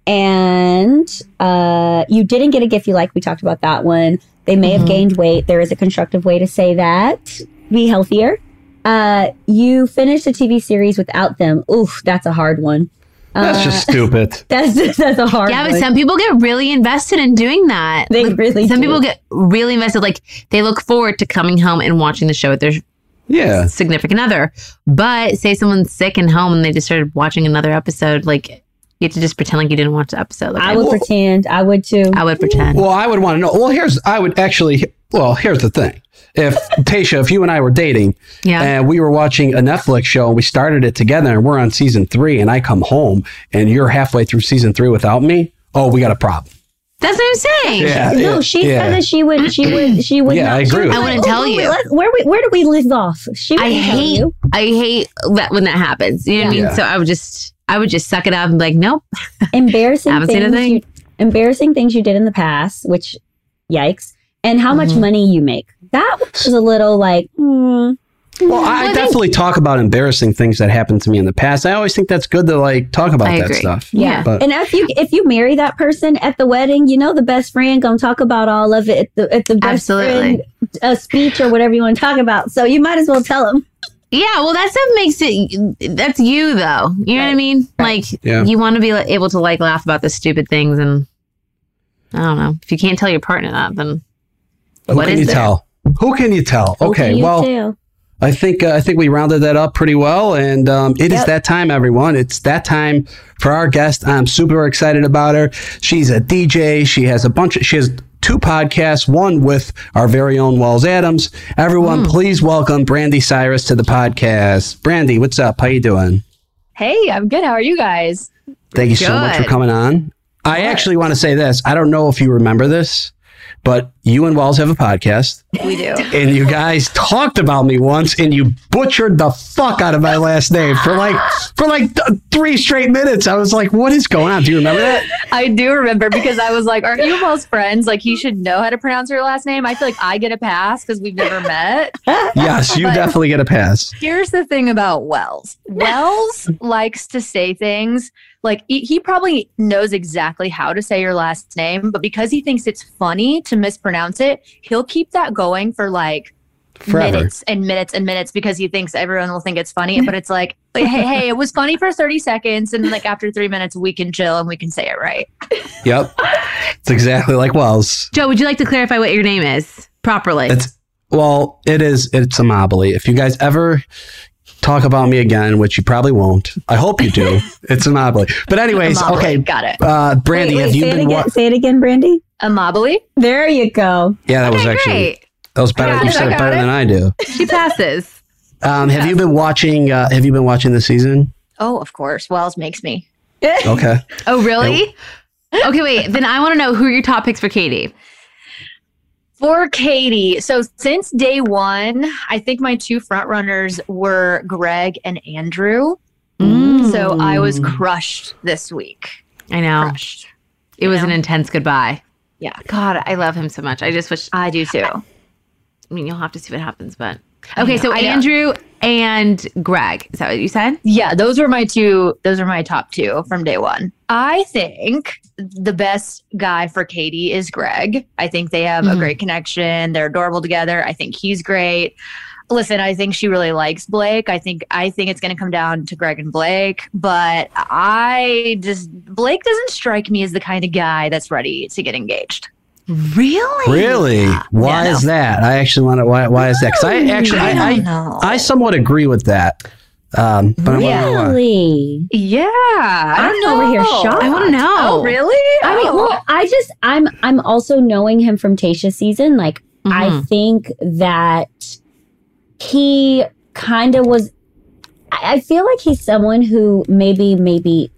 And uh, you didn't get a gift you like. We talked about that one. They may have Mhm. gained weight. There is a constructive way to say that. Be healthier. Uh, you finished a TV series without them. Oof, that's a hard one. that's Uh, just stupid. that's that's a hard Yeah, one. but some people get really invested in doing that. They Like, really Some do. people get really invested. Like they look forward to coming home and watching the show with their Yeah. significant other. But say someone's sick and home and they just started watching another episode, like you have to just pretend like you didn't watch the episode. Like I would Well- pretend. I would too. I would pretend. Well, I would want to know. Well, here's I would actually. Well, here's the thing. If Tasha, if you and I were dating yeah. and we were watching a Netflix show and we started it together and we're on season three and I come home and you're halfway through season three without me, oh, we got a problem. That's what I'm saying. Yeah. no, she yeah. said that she would. She would. She would. Yeah, not, I agree would you. I wouldn't tell wait, you. let- Where we, where do we live off? She I hate you. I hate that when that happens. You know what I mean? Yeah. So I would just I would just suck it up and be like, nope. embarrassing Haven't seen a things you, embarrassing things you did in the past, which yikes, and how much Mhm. money you make. That was a little like, hmm, Well, I, I think- definitely talk about embarrassing things that happened to me in the past. I always think that's good to like talk about I that agree. stuff. yeah. But and if you if you marry that person at the wedding, you know the best friend gonna talk about all of it at the at the best Absolutely. friend uh, speech or whatever you want to talk about. So you might as well tell them. Yeah, well that stuff makes it that's you though. You know what I Right. mean? Like Yeah. you want to be able to like laugh about the stupid things and I don't know. If you can't tell your partner that, then who What can is you there? tell? Who can you tell? Okay, You well, too. I think uh, I think we rounded that up pretty well, and um, it is Yep. that time, everyone. It's that time for our guest. I'm super excited about her. She's a DJ. She has a bunch. Of, she has two podcasts. One with our very own Wells Adams. Everyone, please welcome Brandi Cyrus to the podcast. Brandi, what's up? How you doing? Hey, I'm good. How are you guys? Thank you so much for coming on. I actually want to say this. I don't know if you remember this, but you and Wells have a podcast. We do. and you guys talked about me once and you butchered the fuck out of my last name for like for like th- three straight minutes i was like what is going on do you remember that I do remember because I was like, "Aren't you Wells friends? Like, he should know how to pronounce your last name." I feel like I get a pass because we've never met. yes you But- definitely get a pass Here's the thing about Wells. Wells likes to say things like he, he probably knows exactly how to say your last name, but because he thinks it's funny to mispronounce it, he'll keep that going for like forever minutes and minutes and minutes because he thinks everyone will think it's funny. But it's like, like, hey, hey, it was funny for 30 seconds. And like after three minutes, we can chill and we can say it right. yep it's exactly like wells Joe, would you like to clarify what your name is properly? it's well it is it's Amabile if you guys ever talk about me again which you probably won't i hope you do it's Amabile but anyways Amabile. okay Got it. uh Brandi Wait, wait, have you say it been again. wa- say it again, Brandi. Amabile? There you go. yeah that was okay, actually great. that was better I got you it, said I it got better it. than i do She passes. um have you been watching uh have you been watching the season Oh, of course. Wells makes me. okay Oh, really? okay, wait. Then I want to know who are your top picks for Katie. For Katie, so since day one, I think my two front runners were Greg and Andrew. Mm. So I was crushed this week. I know. Crushed. It was know? an intense goodbye. Yeah. God, I love him so much. I just wish. I do too. I mean, you'll have to see what happens, but okay. know, So Andrew and Greg. Is that what you said? Yeah, those were my two. Those are my top two from day one. I think the best guy for Katie is Greg. I think they have a Mhm. great connection. They're adorable together. I think he's great. Listen, I think she really likes Blake. I think I think it's going to come down to Greg and Blake, but I just Blake doesn't strike me as the kind of guy that's ready to get engaged. Really? Really? Why Yeah, is that? I actually want to. Why? Why is that? Because I actually, I, don't I, know. I somewhat agree with that. Um, but I'm wondering why. Really? yeah, I I'm don't know. over here shocked. I want to know. Oh, really? I mean, Oh. well, I just I'm I'm also knowing him from Tasha season. Like I Mhm. think that he kind of was. I feel like he's someone who maybe maybe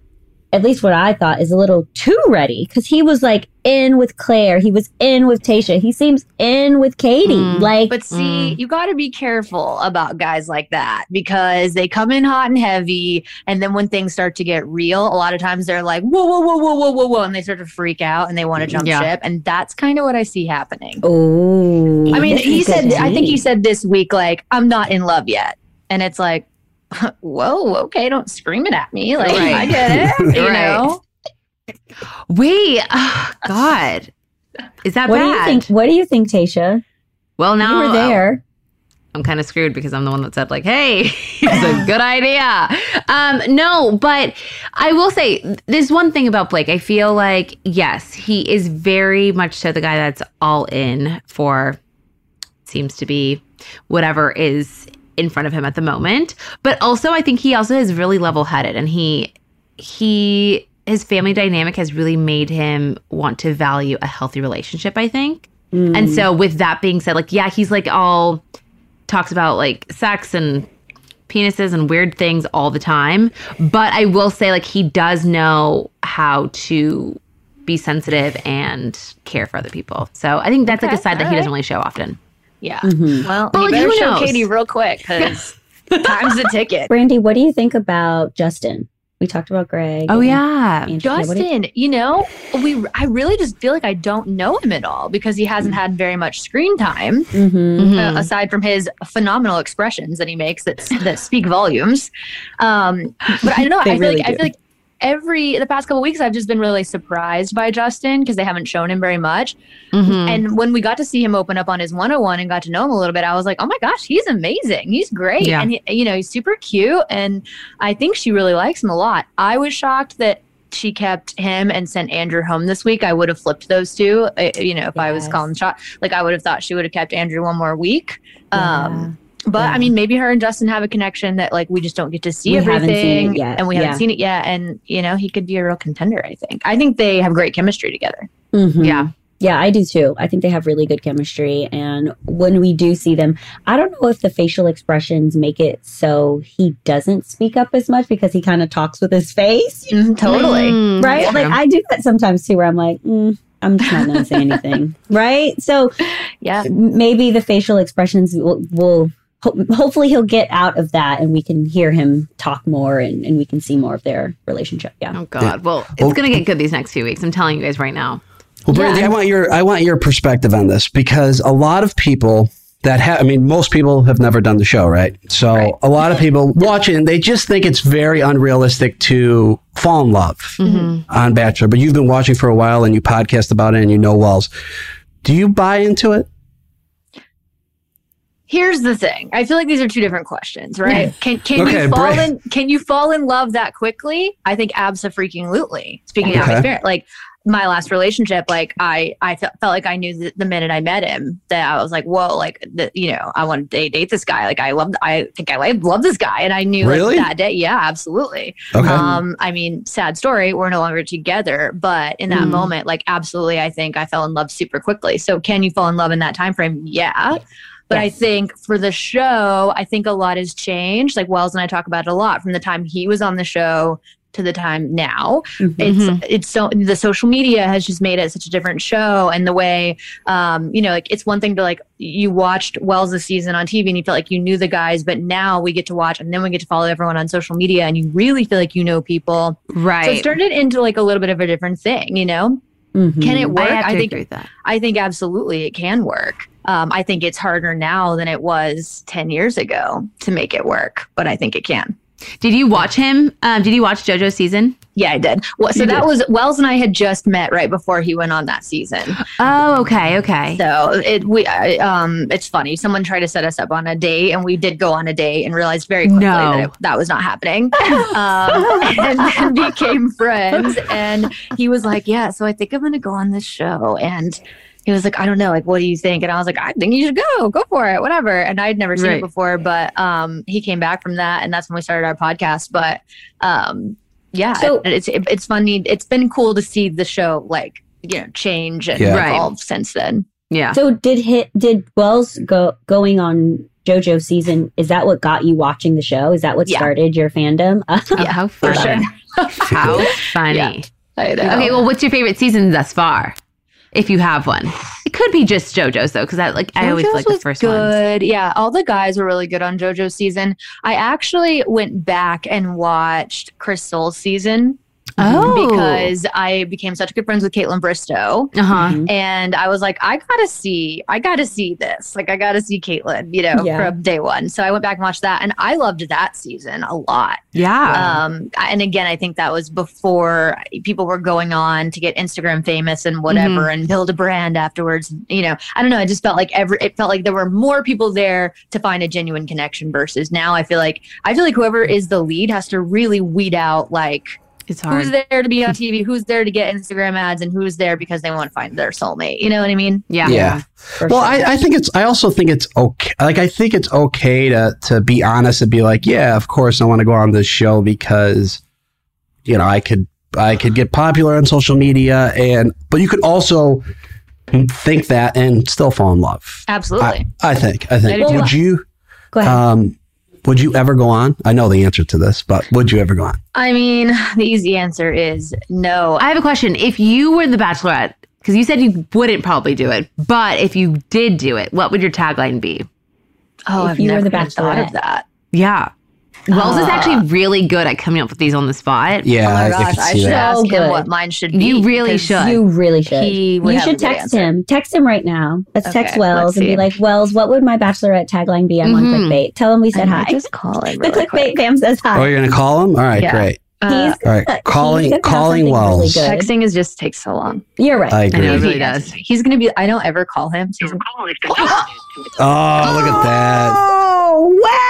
at least what I thought is a little too ready because he was like in with Claire, he was in with Tasha, he seems in with Katie. Mm, like But see, you got to be careful about guys like that because they come in hot and heavy. And then when things start to get real, a lot of times they're like, whoa, whoa, whoa, whoa, whoa, whoa, whoa. And they start to freak out and they want to jump Yeah. ship. And that's kind of what I see happening. oh, I mean, he said, good I think he said this week, like, I'm not in love yet. And it's like, whoa, okay, don't scream it at me. Like, Right. I get it. You Right. know? Wait. oh, God. Is that What bad? do you think? What do you think, Tasha? Well, now you were there. I'm kind of screwed because I'm the one that said like, "Hey, it's a good idea." Um, no, but I will say there's one thing about Blake. I feel like yes, he is very much so the guy that's all in for seems to be whatever is in front of him at the moment. But also, I think he also is really level headed and he, he, his family dynamic has really made him want to value a healthy relationship, I think. And so, with that being said, like, yeah, he's like all talks about like sex and penises and weird things all the time. But I will say, like, he does know how to be sensitive and care for other people. So I think that's like a Okay, side that he doesn't really show often. Yeah. Mhm. Well, Well, you better who show knows? Katie real quick because time's the ticket. Brandi, what do you think about Justin? We talked about Greg. Oh yeah. Andrea. What you- Justin, you know, we I really just feel like I don't know him at all because he hasn't had very much screen time Mhm. Mhm. uh, aside from his phenomenal expressions that he makes that that speak volumes. Um, but I don't know. I feel really like I feel like every the past couple weeks I've just been really surprised by Justin because they haven't shown him very much. Mhm. And when we got to see him open up on his 101 and got to know him a little bit, I was like, oh my gosh, he's amazing. He's great. Yeah. And, he, you know, he's super cute. And I think she really likes him a lot. I was shocked that she kept him and sent Andrew home this week. I would have flipped those two. uh, You know, if I was Yes. calling shot, like I would have thought she would have kept Andrew one more week. Um, but Yeah. I mean, maybe her and Justin have a connection that like we just don't get to see We haven't seen it everything, yet. and we haven't Yeah. seen it yet. And you know, he could be a real contender. I think. I think they have great chemistry together. Mhm. Yeah. Yeah, I do too. I think they have really good chemistry. And when we do see them, I don't know if the facial expressions make it so he doesn't speak up as much because he kind of talks with his face, Mhm, totally. Mm, right? true. Like I do that sometimes too, where I'm like, mm, I'm just not going to say anything, right? So Yeah. maybe the facial expressions will, will ho- hopefully he'll get out of that and we can hear him talk more and, and we can see more of their relationship. Yeah. Oh God. Well, it's Well- gonna get good these next few weeks. I'm telling you guys right now. Well, Brandi, Yeah. I want your I want your perspective on this because a lot of people that have I mean, most people have never done the show, right? So Right. a lot of people watching, they just think it's very unrealistic to fall in love Mm-hmm. on Bachelor. But you've been watching for a while and you podcast about it and you know Wells. Do you buy into it? Here's the thing. I feel like these are two different questions, right? Can can Okay, you fall in can you fall in love that quickly? I think absolutely. Speaking Yeah. of experience, like my last relationship, like I I felt, felt like I knew the, the minute I met him that I was like, whoa, like the, you know, I want to date, date this guy. Like I love, I think I love this guy, and I knew like, that day, yeah, absolutely. Okay. Um, I mean, sad story. We're no longer together, but in that Mm. moment, like absolutely, I think I fell in love super quickly. So, can you fall in love in that time frame? Yeah. But I think for the show, I think a lot has changed. Like Wells and I talk about it a lot from the time he was on the show to the time now. Mhm. It's it's so the social media has just made it such a different show, and the way um you know like it's one thing to like you watched Wells this season on TV and you felt like you knew the guys, but now we get to watch and then we get to follow everyone on social media, and you really feel like you know people. Right. So it's turned it into like a little bit of a different thing, you know. Mhm. Can it work? I I think agree with that. I think absolutely it can work. Um, I think it's harder now than it was 10 years ago to make it work, but I think it can. Did you watch him? Um, did you watch JoJo's season? Yeah, I did. Well, so You that did. was Wells and I had just met right before he went on that season. Oh, okay, okay. So it we I, um it's funny. Someone tried to set us up on a date, and we did go on a date, and realized very quickly No. that it, that was not happening. um, and then became friends. And he was like, "Yeah, so I think I'm going to go on this show." And he was like, "I don't know, like, what do you think?" And I was like, "I think you should go, go for it, whatever." And I'd never seen Right. it before, but um, he came back from that, and that's when we started our podcast. But um, yeah, So- it's it's funny. It's been cool to see the show like you know change and Yeah. Right. evolve since then. yeah. So did hit did Wells go going on JoJo season? Is that what got you watching the show? Is that what Yeah. started your fandom? Oh, Yeah, how for funny. sure. How funny. Yeah. I know. Okay, well, what's your favorite season thus far? If you have one, it could be just JoJo's though, because I like I always JoJo's like the first one. good. Yeah, all the guys were really good on JoJo's season. I actually went back and watched Chris Soules' season Oh, because I became such good friends with Kaitlyn Bristowe. uh huh. Mhm. And I was like, I gotta see, I gotta see this. Like, I gotta see Kaitlyn, you know, Yeah. from day one. So I went back and watched that, and I loved that season a lot. Yeah. Um, and again, I think that was before people were going on to get Instagram famous and whatever, Mm-hmm. and build a brand afterwards. You know, I don't know. I just felt like every it felt like there were more people there to find a genuine connection versus now. I feel like I feel like whoever is the lead has to really weed out like It's hard. Who's there to be on TV? Who's there to get Instagram ads? And who's there because they want to find their soulmate? You know what I mean? Yeah. Yeah. Well, sure. I, I think it's. I also think it's okay. Like, I think it's okay to to be honest and be like, yeah, of course, I want to go on this show because, you know, I could I could get popular on social media, and but you could also think that and still fall in love. Absolutely. I, I think. I I think. do would you? Go ahead. Um, would you ever go on? I know the answer to this, but would you ever go on? I mean, the easy answer is no. I have a question. If you were the Bachelorette, because you said you wouldn't probably do it, but if you did do it, what would your tagline be? oh, if I've you were the even thought Bachelorette. of that. Yeah. Wells is Ah. actually really good at coming up with these on the spot. Yeah, oh my I, I gosh, I should that. ask So him what mine should be. You really should. you really should. He you should text answer. him. Text him right now. Let's text Wells let's and be like, Wells, what would my bachelorette tagline be? I'm on Mhm. clickbait. Tell him we said I might hi. Just call him. the clickbait quick. fam says hi. Oh, you're gonna call him? All right, Yeah. great. Uh, All right, calling gonna calling something really Wells. good. texting is just takes so long. You're right. I I know, really He does. He's gonna be. I don't ever call him. so he's gonna- Oh, look at that. Oh wow!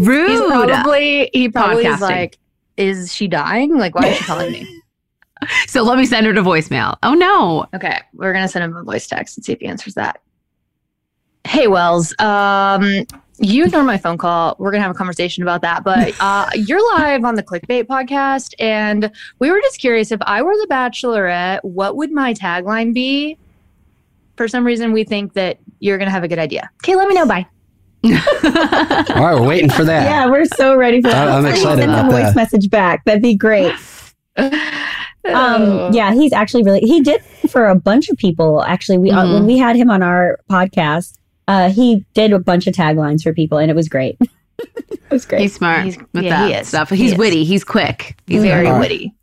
Rude. He's probably he probably is like, is she dying? Like, why is she calling me? so let me send her to voicemail. Oh no. Okay, we're gonna send him a voice text and see if he answers that. Hey Wells, um, you ignored my phone call. We're gonna have a conversation about that. But uh, you're live on the Clickbait podcast, and we were just curious if I were the Bachelorette, what would my tagline be? For some reason, we think that you're gonna have a good idea. Okay, let me know. Bye. All right, we're waiting for that. Yeah, we're so ready for that. I- I'm Let's excited Send a voice that. message back. That'd be great. Um, yeah, he's actually really he did for a bunch of people. Actually, we uh, Mhm. when we had him on our podcast, uh, he did a bunch of taglines for people, and it was great. it was great. He's smart He's- with yeah, he that is. stuff. He He's is. witty. He's quick. He's very All right. witty.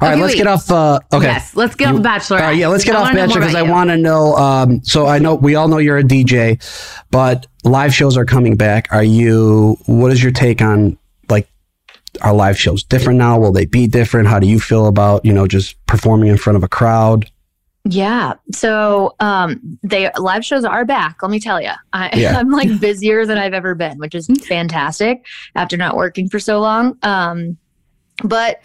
All right, Okay, let's wait. get off. Uh, okay. Yes. Let's get off You- Bachelor. All right, yeah, let's get I off Bachelor because I want to know. Um, so I know we all know you're a DJ, but live shows are coming back. Are you? What is your take on like are live shows different now? Will they be different? How do you feel about you know just performing in front of a crowd? Yeah. So um they live shows are back, let me tell you. I, Yeah. I'm like busier than I've ever been, which is fantastic after not working for so long. Um but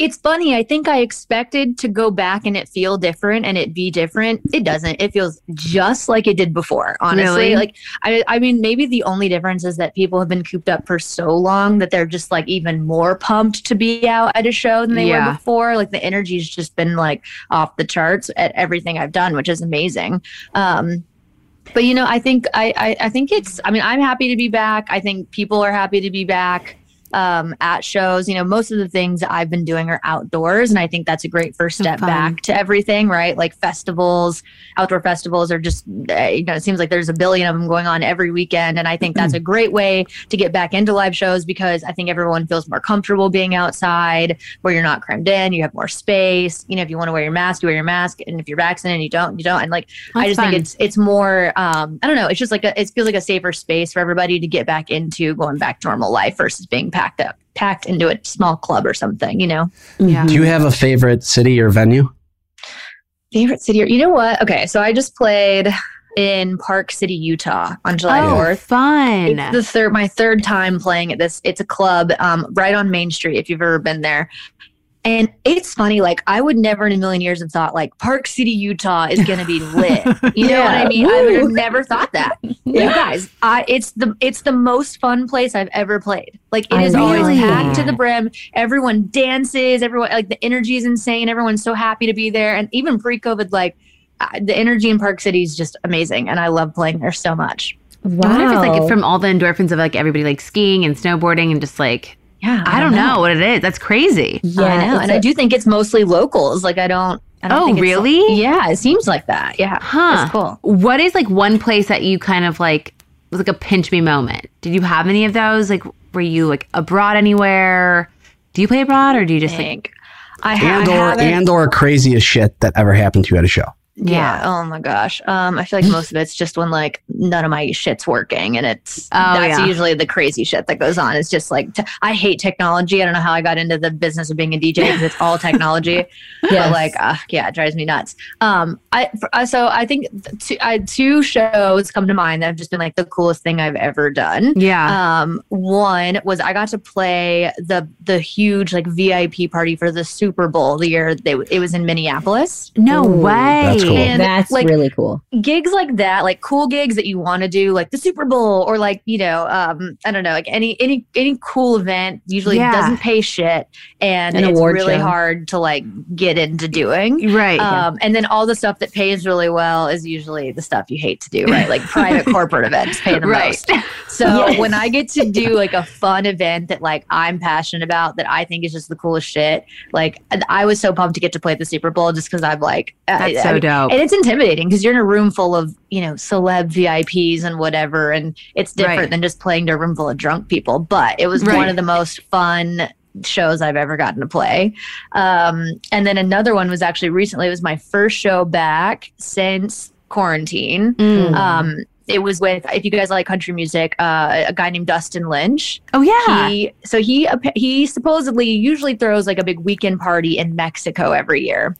it's funny. I think I expected to go back and it feel different and it be different. It doesn't. It feels just like it did before, honestly. Really? Like I I mean maybe the only difference is that people have been cooped up for so long that they're just like even more pumped to be out at a show than they Yeah. were before. Like the energy's just been like off the charts at everything I've done, which is amazing. Um, but you know, I think I, I I think it's. I mean, I'm happy to be back. I think people are happy to be back um, at shows. You know, most of the things I've been doing are outdoors, and I think that's a great first step fun. back to everything. Right, like festivals, outdoor festivals are just. uh, You know, it seems like there's a billion of them going on every weekend, and I think that's a great way to get back into live shows because I think everyone feels more comfortable being outside where you're not crammed in. You have more space. You know, if you want to wear your mask, you wear your mask, and if you're vaccinated, and you don't. You don't. And like, I just fun. think it's it's more. Um, I don't know. It's just like a, it feels like a safer space for everybody to get back into going back to normal life versus being packed up, packed into a small club or something. You know, Yeah. Do you have a favorite city or venue? favorite city. Or, you know what? Okay, so I just played in Park City, Utah on July oh, fourth. fun. It's the third, my third time playing at this. It's a club um, right on Main Street. If you've ever been there, and it's funny. Like I would never in a million years have thought like Park City, Utah is going to be lit. You know what I Yeah. mean? I would have never thought that. You guys, I, it's the it's the most fun place I've ever played. Like it I is always really- packed to the brim. Everyone dances. Everyone like the energy is insane. Everyone's so happy to be there. And even pre-COVID, like uh, the energy in Park City is just amazing, and I love playing there so much. Wow. I wonder if it's like from all the endorphins of like everybody like skiing and snowboarding and just like Yeah, I don't know what it is. That's crazy. yeah, I know, and a- I do think it's mostly locals. Like I don't. I don't Oh, think it's- really? yeah, it seems like that. Yeah, Huh. It's cool. What is like one place that you kind of like was like a pinch me moment? Did you have any of those? Like were you like abroad anywhere? Do you play abroad or do you just like think I, ha- And I or haven't. and or craziest shit that ever happened to you at a show? Yeah. Oh my gosh. Um, I feel like most of it's just when like none of my shit's working, and it's Oh, that's yeah. usually the crazy shit that goes on. It's just like t- I hate technology. I don't know how I got into the business of being a DJ because it's all technology. But like, uh, yeah, it drives me nuts. Um, I for, uh, so I think th- two, I, two shows come to mind that have just been like the coolest thing I've ever done. Yeah. Um, one was I got to play the the huge like VIP party for the Super Bowl the year they, it was in Minneapolis. no Ooh, way. that's cool. And, That's like, really cool. gigs like that, like cool gigs that you want to do, like the Super Bowl or like you know, um, I don't know, like any any any cool event. Usually Yeah. doesn't pay shit, and An it's really show. hard to like get into doing. Right. Um, and then all the stuff that pays really well is usually the stuff you hate to do, right? Like private corporate events pay the right. most. So Yes. when I get to do like a fun event that like I'm passionate about, that I think is just the coolest shit, like I was so pumped to get to play the Super Bowl just because I'm like, uh, That's I so mean, dope. and it's intimidating because you're in a room full of you know celeb VIPs and whatever, and it's different Right. than just playing to a room full of drunk people. But it was Right. one of the most fun shows I've ever gotten to play. Um, and then another one was actually recently. It was my first show back since quarantine. Mm. Um, it was with if you guys like country music, uh, a guy named Dustin Lynch. oh yeah. He so he he supposedly usually throws like a big weekend party in Mexico every year.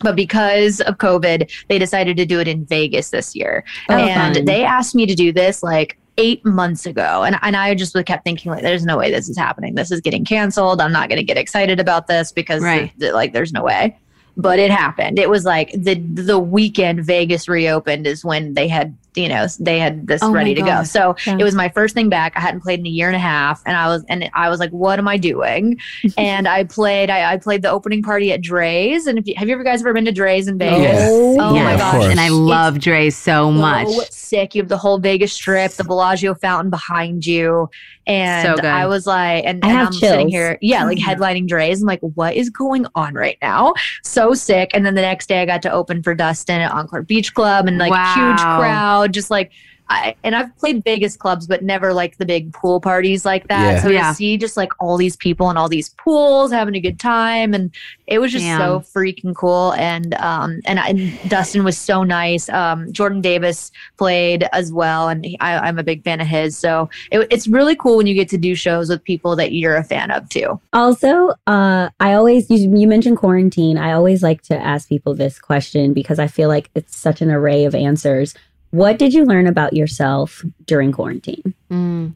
But because of COVID, they decided to do it in Vegas this year. Oh, and fun. they asked me to do this like eight months ago. And, and I just kept thinking, like, there's no way this is happening. This is getting canceled. I'm not going to get excited about this because, Right. th- like, there's no way. But it happened. It was like the the weekend Vegas reopened is when they had, you know, they had this Oh ready to go. So Yeah. it was my first thing back. I hadn't played in a year and a half, and I was and I was like, "What am I doing?" and I played. I, I played the opening party at Drai's. And if you, have you ever guys ever been to Drai's in Vegas? Oh yeah. Oh yes. my gosh! And I love Dre so much. So sick. You have the whole Vegas Strip, the Bellagio fountain behind you, and So good. I was like, and, I and have I'm sitting here, yeah, like mm-hmm. headlining Drai's. I'm like, what is going on right now? So sick. And then the next day, I got to open for Dustin at Encore Beach Club, and like huge crowd, just like. I, and I've played Vegas clubs, but never like the big pool parties like that. Yeah. So Yeah. to see just like all these people in all these pools having a good time, and it was just Damn. so freaking cool. And um, and, and Dustin was so nice. Um, Jordan Davis played as well, and he, I, I'm a big fan of his. So it, it's really cool when you get to do shows with people that you're a fan of too. Also, uh, I always you, you mentioned quarantine. I always like to ask people this question because I feel like it's such an array of answers. What did you learn about yourself during quarantine? Mm.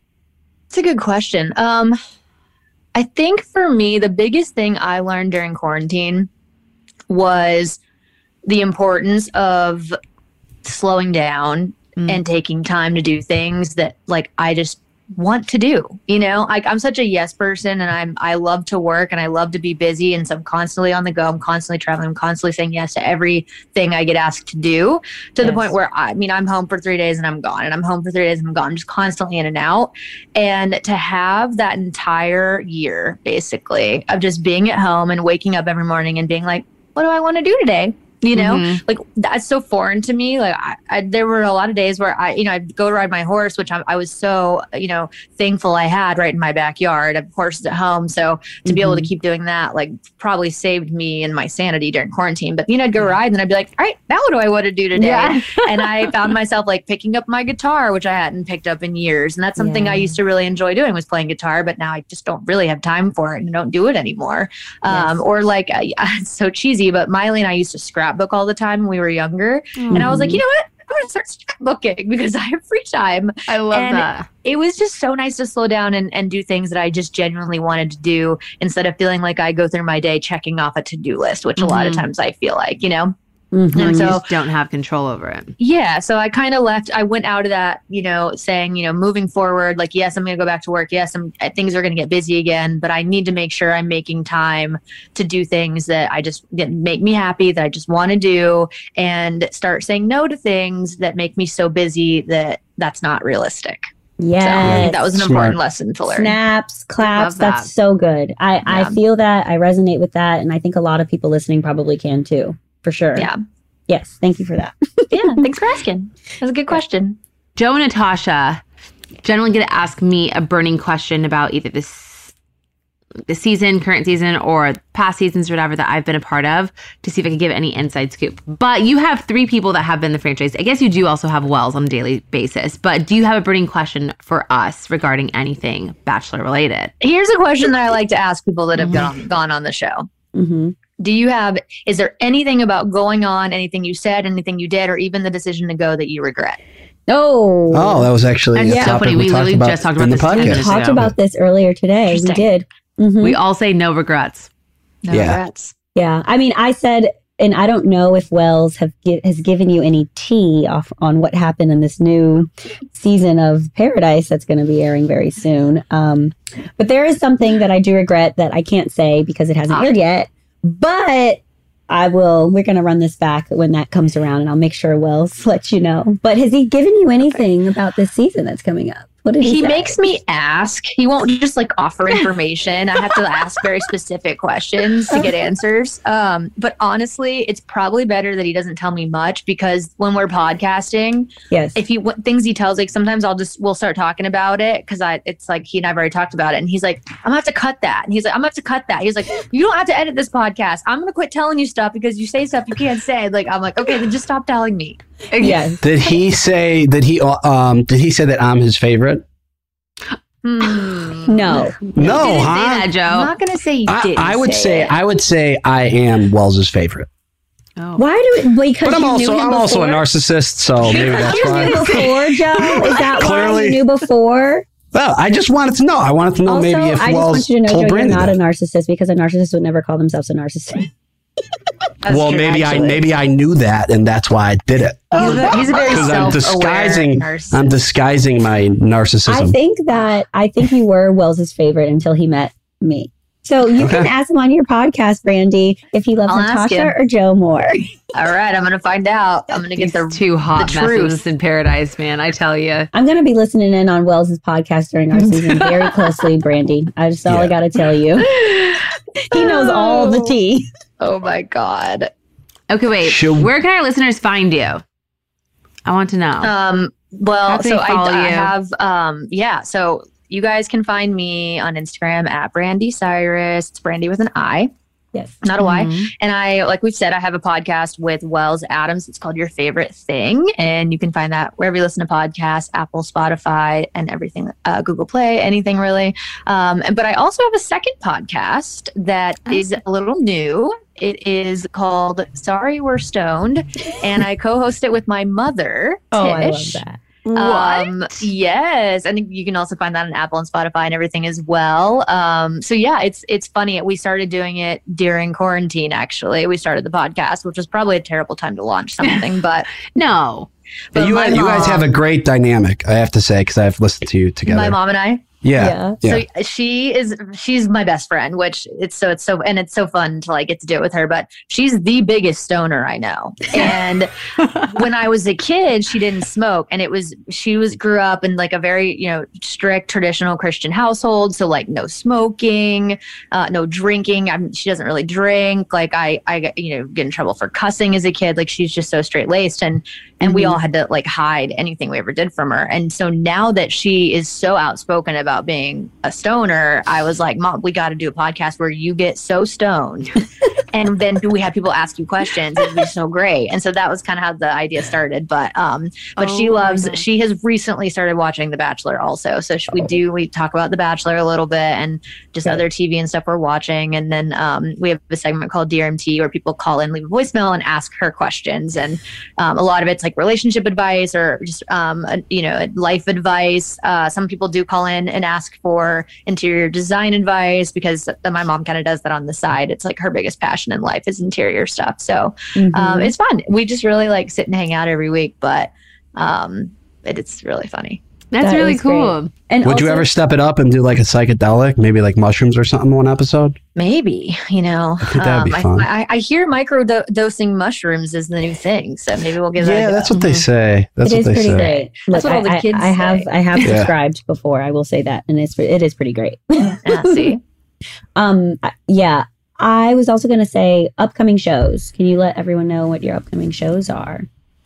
It's a good question. Um, I think for me, the biggest thing I learned during quarantine was the importance of slowing down Mm. and taking time to do things that like I just want to do. You know, like I'm such a yes person and I'm I love to work and I love to be busy and so I'm constantly on the go. I'm constantly traveling. I'm constantly saying yes to everything I get asked to do to the point where I, I mean I'm home for three days and I'm gone and I'm home for three days and I'm gone. I'm just constantly in and out. And to have that entire year basically of just being at home and waking up every morning and being like, what do I want to do today? You know, Mhm. like that's so foreign to me. Like I, I, there were a lot of days where I, you know, I'd go ride my horse, which I, I was so, you know, thankful I had right in my backyard. I have horses at home, so to be able to keep doing that, like, probably saved me and my sanity during quarantine. But you know, I'd go ride, and then I'd be like, all right, now what do I want to do today? Yeah. and I found myself like picking up my guitar, which I hadn't picked up in years, and that's something I used to really enjoy doing was playing guitar. But now I just don't really have time for it and don't do it anymore. Um, Or like, uh, it's so cheesy, but Miley and I used to scrapbook all the time when we were younger. And I was like, Mhm. you know what? I'm going to start scrapbooking because I have free time. I love And- that. It was just so nice to slow down and, and do things that I just genuinely wanted to do instead of feeling like I go through my day checking off a to do list, which a lot of Mhm. times I feel like, you know? Mhm. When so- you just don't have control over it. Yeah. So I kind of left, I went out of that, you know, saying, you know, moving forward, like, yes, I'm going to go back to work. Yes, I'm, uh, things are going to get busy again, but I need to make sure I'm making time to do things that I just that make me happy, that I just want to do, and start saying no to things that make me so busy that that's not realistic. So I Yes. that was an Smart. important lesson to learn. Snaps, claps. That. That's so good. I, I feel that. I resonate with that. And I think a lot of people listening probably can too, for sure. Yeah. Yes. Thank you for that. Yeah. Thanks for asking. That's a good question. Joe and Natasha generally get to ask me a burning question about either this the season, current season, or past seasons, or whatever that I've been a part of to see if I can give any inside scoop. But you have three people that have been the franchise. I guess you do also have Wells on a daily basis. But do you have a burning question for us regarding anything Bachelor related? Here's a question that I like to ask people that have gone, gone on the show. hmm Do you have, is there anything about going on, anything you said, anything you did, or even the decision to go that you regret? Oh, Oh, that was actually That's a so topic we, We talked literally about just talked in about the this two we talked about this earlier today. We Interesting. did. Mhm. We all say no regrets. No Yeah. regrets. Yeah, I mean, I said, and I don't know if Wells have has given you any tea off on what happened in this new season of Paradise that's going to be airing very soon. Um, but there is something that I do regret that I can't say because it hasn't Ah. aired yet. But I will. We're going to run this back when that comes around, and I'll make sure Wells lets you know. But has he given you anything about this season that's coming up? What did he? He makes me ask. He won't just like offer information. I have to ask very specific questions to get answers. Um, but honestly, it's probably better that he doesn't tell me much because when we're podcasting, yes. if he what things he tells, like sometimes I'll just we'll start talking about it because I it's like he and I've already talked about it, and he's like, I'm gonna have to cut that, and he's like, I'm gonna have to cut that. He's like, you don't have to edit this podcast. I'm gonna quit telling you stuff because you say stuff you can't say. Like I'm like, okay, then just stop telling me. Yes. Did he say? Did he? uh, Um. Did he say that I'm his favorite? Hmm. No. No, Didn't huh? say that, I'm not gonna say you I, did. I would say it. I would say I am Wells's favorite, Oh. Why do it? Because but I'm also I'm also a narcissist, so maybe that's you why. knew before, Joe? Is that why Clearly. you knew before? Well, I just wanted to know. I wanted to know also, maybe if I just Wells want you to know, told Joe, you're Brandi not a narcissist because a narcissist would never call themselves a narcissist. That's well, true, maybe I maybe I knew that, and that's why I did it. He's a, he's a very Because I'm disguising, nurse. I'm disguising my narcissism. I think that I think you were Wells's favorite until he met me. So you can ask him on your podcast, Brandi, if he loves I'll Natasha or Joe more. All right, I'm gonna find out. I'm gonna get the. two hot the messes in paradise, man. I tell you. I'm going to be listening in on Wells's podcast during our season very closely, Brandi. I just all I got to tell you. He knows all the tea. Oh my god. Okay, wait. Should- Where can our listeners find you? I want to know. Um. Well, so I, I have. Um. Yeah. So you guys can find me on Instagram at Brandi Cyrus. It's Brandi with an I, Yes. not a Y. Mhm. And I, like we've said, I have a podcast with Wells Adams. It's called Your Favorite Thing. And you can find that wherever you listen to podcasts, Apple, Spotify, and everything, uh, Google Play, anything really. Um, but I also have a second podcast that is a little new. It is called Sorry We're Stoned. And I co host it with my mother, Tish. Oh, I love that. Um, yes, and you can also find that on Apple and Spotify and everything as well. Um, so yeah, it's it's funny. We started doing it during quarantine. Actually, we started the podcast, which was probably a terrible time to launch something, but No. but you, my you guys have a great dynamic, I have to say, because I've listened to you together. my mom and I. yeah, yeah. So she is she's my best friend, which it's so it's so and it's so fun to like get to do it with her. But she's the biggest stoner I know. And when I was a kid, she didn't smoke, and it was she was grew up in like a very you know strict traditional Christian household. So like no smoking, uh, no drinking. I'm, she doesn't really drink. Like I I get, you know get in trouble for cussing as a kid. Like she's just so straight laced, and and we Mhm. all had to like hide anything we ever did from her. And so now that she is so outspoken about being a stoner, I was like, Mom, we got to do a podcast where you get so stoned, and then we have people ask you questions. It'd be so great. And so that was kind of how the idea started. But um, but she Oh my loves. She has recently started watching The Bachelor also. So we do we talk about The Bachelor a little bit and just Right. other TV and stuff we're watching. And then um, we have a segment called DRMT where people call in, leave a voicemail, and ask her questions. And um, a lot of it's like relationship advice or just um, you know life advice. Uh, some people do call in and ask for interior design advice because my mom kind of does that on the side. It's like her biggest passion in life is interior stuff. So um, Mhm. it's fun. We just really like sit and hang out every week, but um, it, it's really funny. That's That really is great. cool. and Would you ever step it up and do like a psychedelic, maybe like mushrooms or something one episode? Maybe you know. I think that'd be um, fun. I, I, I hear micro do- dosing mushrooms is the new thing, so maybe we'll give that. Yeah, a go. that's what they say. That's it what is they pretty say. great. That's Look, what all the I, I- kids I, have say. I have Yeah. subscribed before. I will say that, and it's it is pretty great. Yeah, see, Um, yeah, I was also going to say upcoming shows. Can you let everyone know what your upcoming shows are?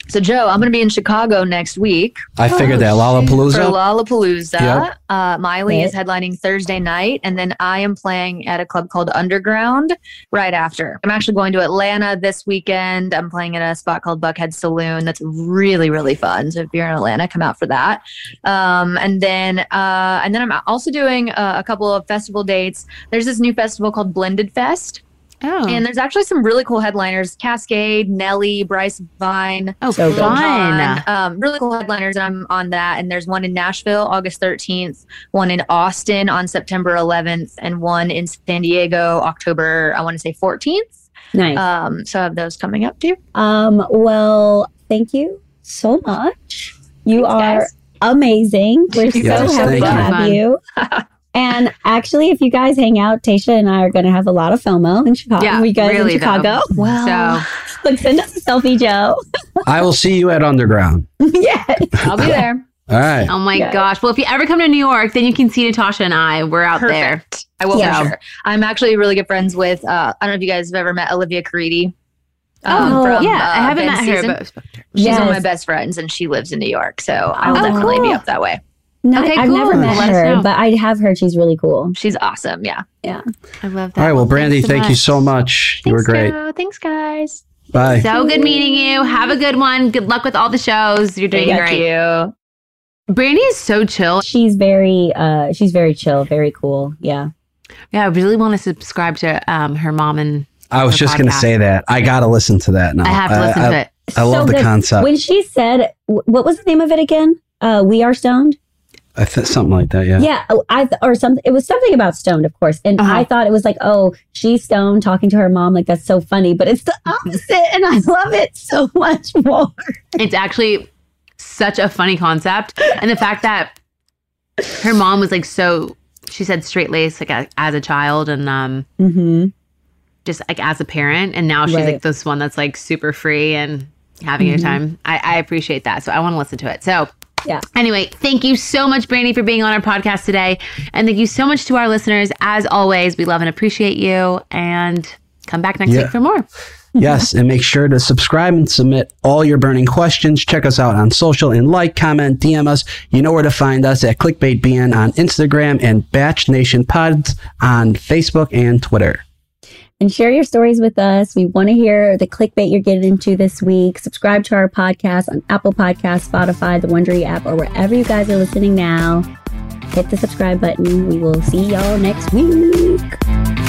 So, Joe, I'm going to be in Chicago next week I figured that for Lollapalooza. Lollapalooza. Yep. Uh, Miley is headlining Thursday night, and then I am playing at a club called Underground right after. I'm actually going to Atlanta this weekend. I'm playing at a spot called Buckhead Saloon. That's really really fun. So if you're in Atlanta, come out for that. Um, and then uh, and then I'm also doing uh, a couple of festival dates. There's this new festival called Blended Fest. Oh, And there's actually some really cool headliners: Kaskade, Nelly, Bryce Vine, oh, So good. fun. um, really cool headliners. And I'm on that. And there's one in Nashville, August 13th, one in Austin on September 11th, and one in San Diego, October, I want to say 14th. Nice. Um, so I have those coming up too. Um, well, thank you so much. You Thanks, are guys. amazing. We're so Yes, happy thank to you. have you. and actually, if you guys hang out, Tasha and I are going to have a lot of FOMO in Chicago. Yeah, we go really, in Chicago. so Look, send us a selfie, Joe. I will see you at Underground. yeah. I'll be there. All right. Oh my Yes. gosh. Well, if you ever come to New York, then you can see Natasha and I. We're out there. I will Yeah. for sure. I'm actually really good friends with, uh, I don't know if you guys have ever met Olivia Caridi. Oh, from, yeah, uh, I haven't Ben's met her, season. but She's one of my best friends and she lives in New York. So I will Oh, definitely be up that way. No, Okay, I've never met Let her, but I have heard she's really cool. She's awesome. Yeah. Yeah. I love that. All right. Well, Brandi, thanks so thank you so much. You were great. Joe. Thanks, guys. Bye. So good meeting you. Have a good one. Good luck with all the shows. You're doing great. Thank great. you. Brandi is so chill. She's very, uh, she's very chill, very cool. Yeah. Yeah, I really want to subscribe to um, her mom and I was Her just going to say that. I got to listen to that now. I have to listen I, to it. I love the good. concept. When she said, wh- what was the name of it again? Uh, we are stoned. I th- something like that. Yeah. Yeah, oh, I th- or something. It was something about stoned, of course, and Uh-huh. I thought it was like, oh, she's stoned talking to her mom, like that's so funny, but it's the opposite, and I love it so much more. It's actually such a funny concept. And the fact that her mom was like so, she said straight laced like a, as a child and um, Mm-hmm. just like as a parent. And now she's Right. like this one that's like super free and having a Mhm. time. I, I appreciate that. So I want to listen to it. So Yeah. Anyway, thank you so much, Brandi, for being on our podcast today. And thank you so much to our listeners. As always, we love and appreciate you. And come back next Yeah. week for more. Yes, and make sure to subscribe and submit all your burning questions. Check us out on social and like, comment, DM us. You know where to find us at ClickbaitBN on Instagram and Bach Nation Pods on Facebook and Twitter. And share your stories with us. We want to hear the clickbait you're getting into this week. Subscribe to our podcast on Apple Podcasts, Spotify, the Wondery app, or wherever you guys are listening now. Hit the subscribe button. We will see y'all next week.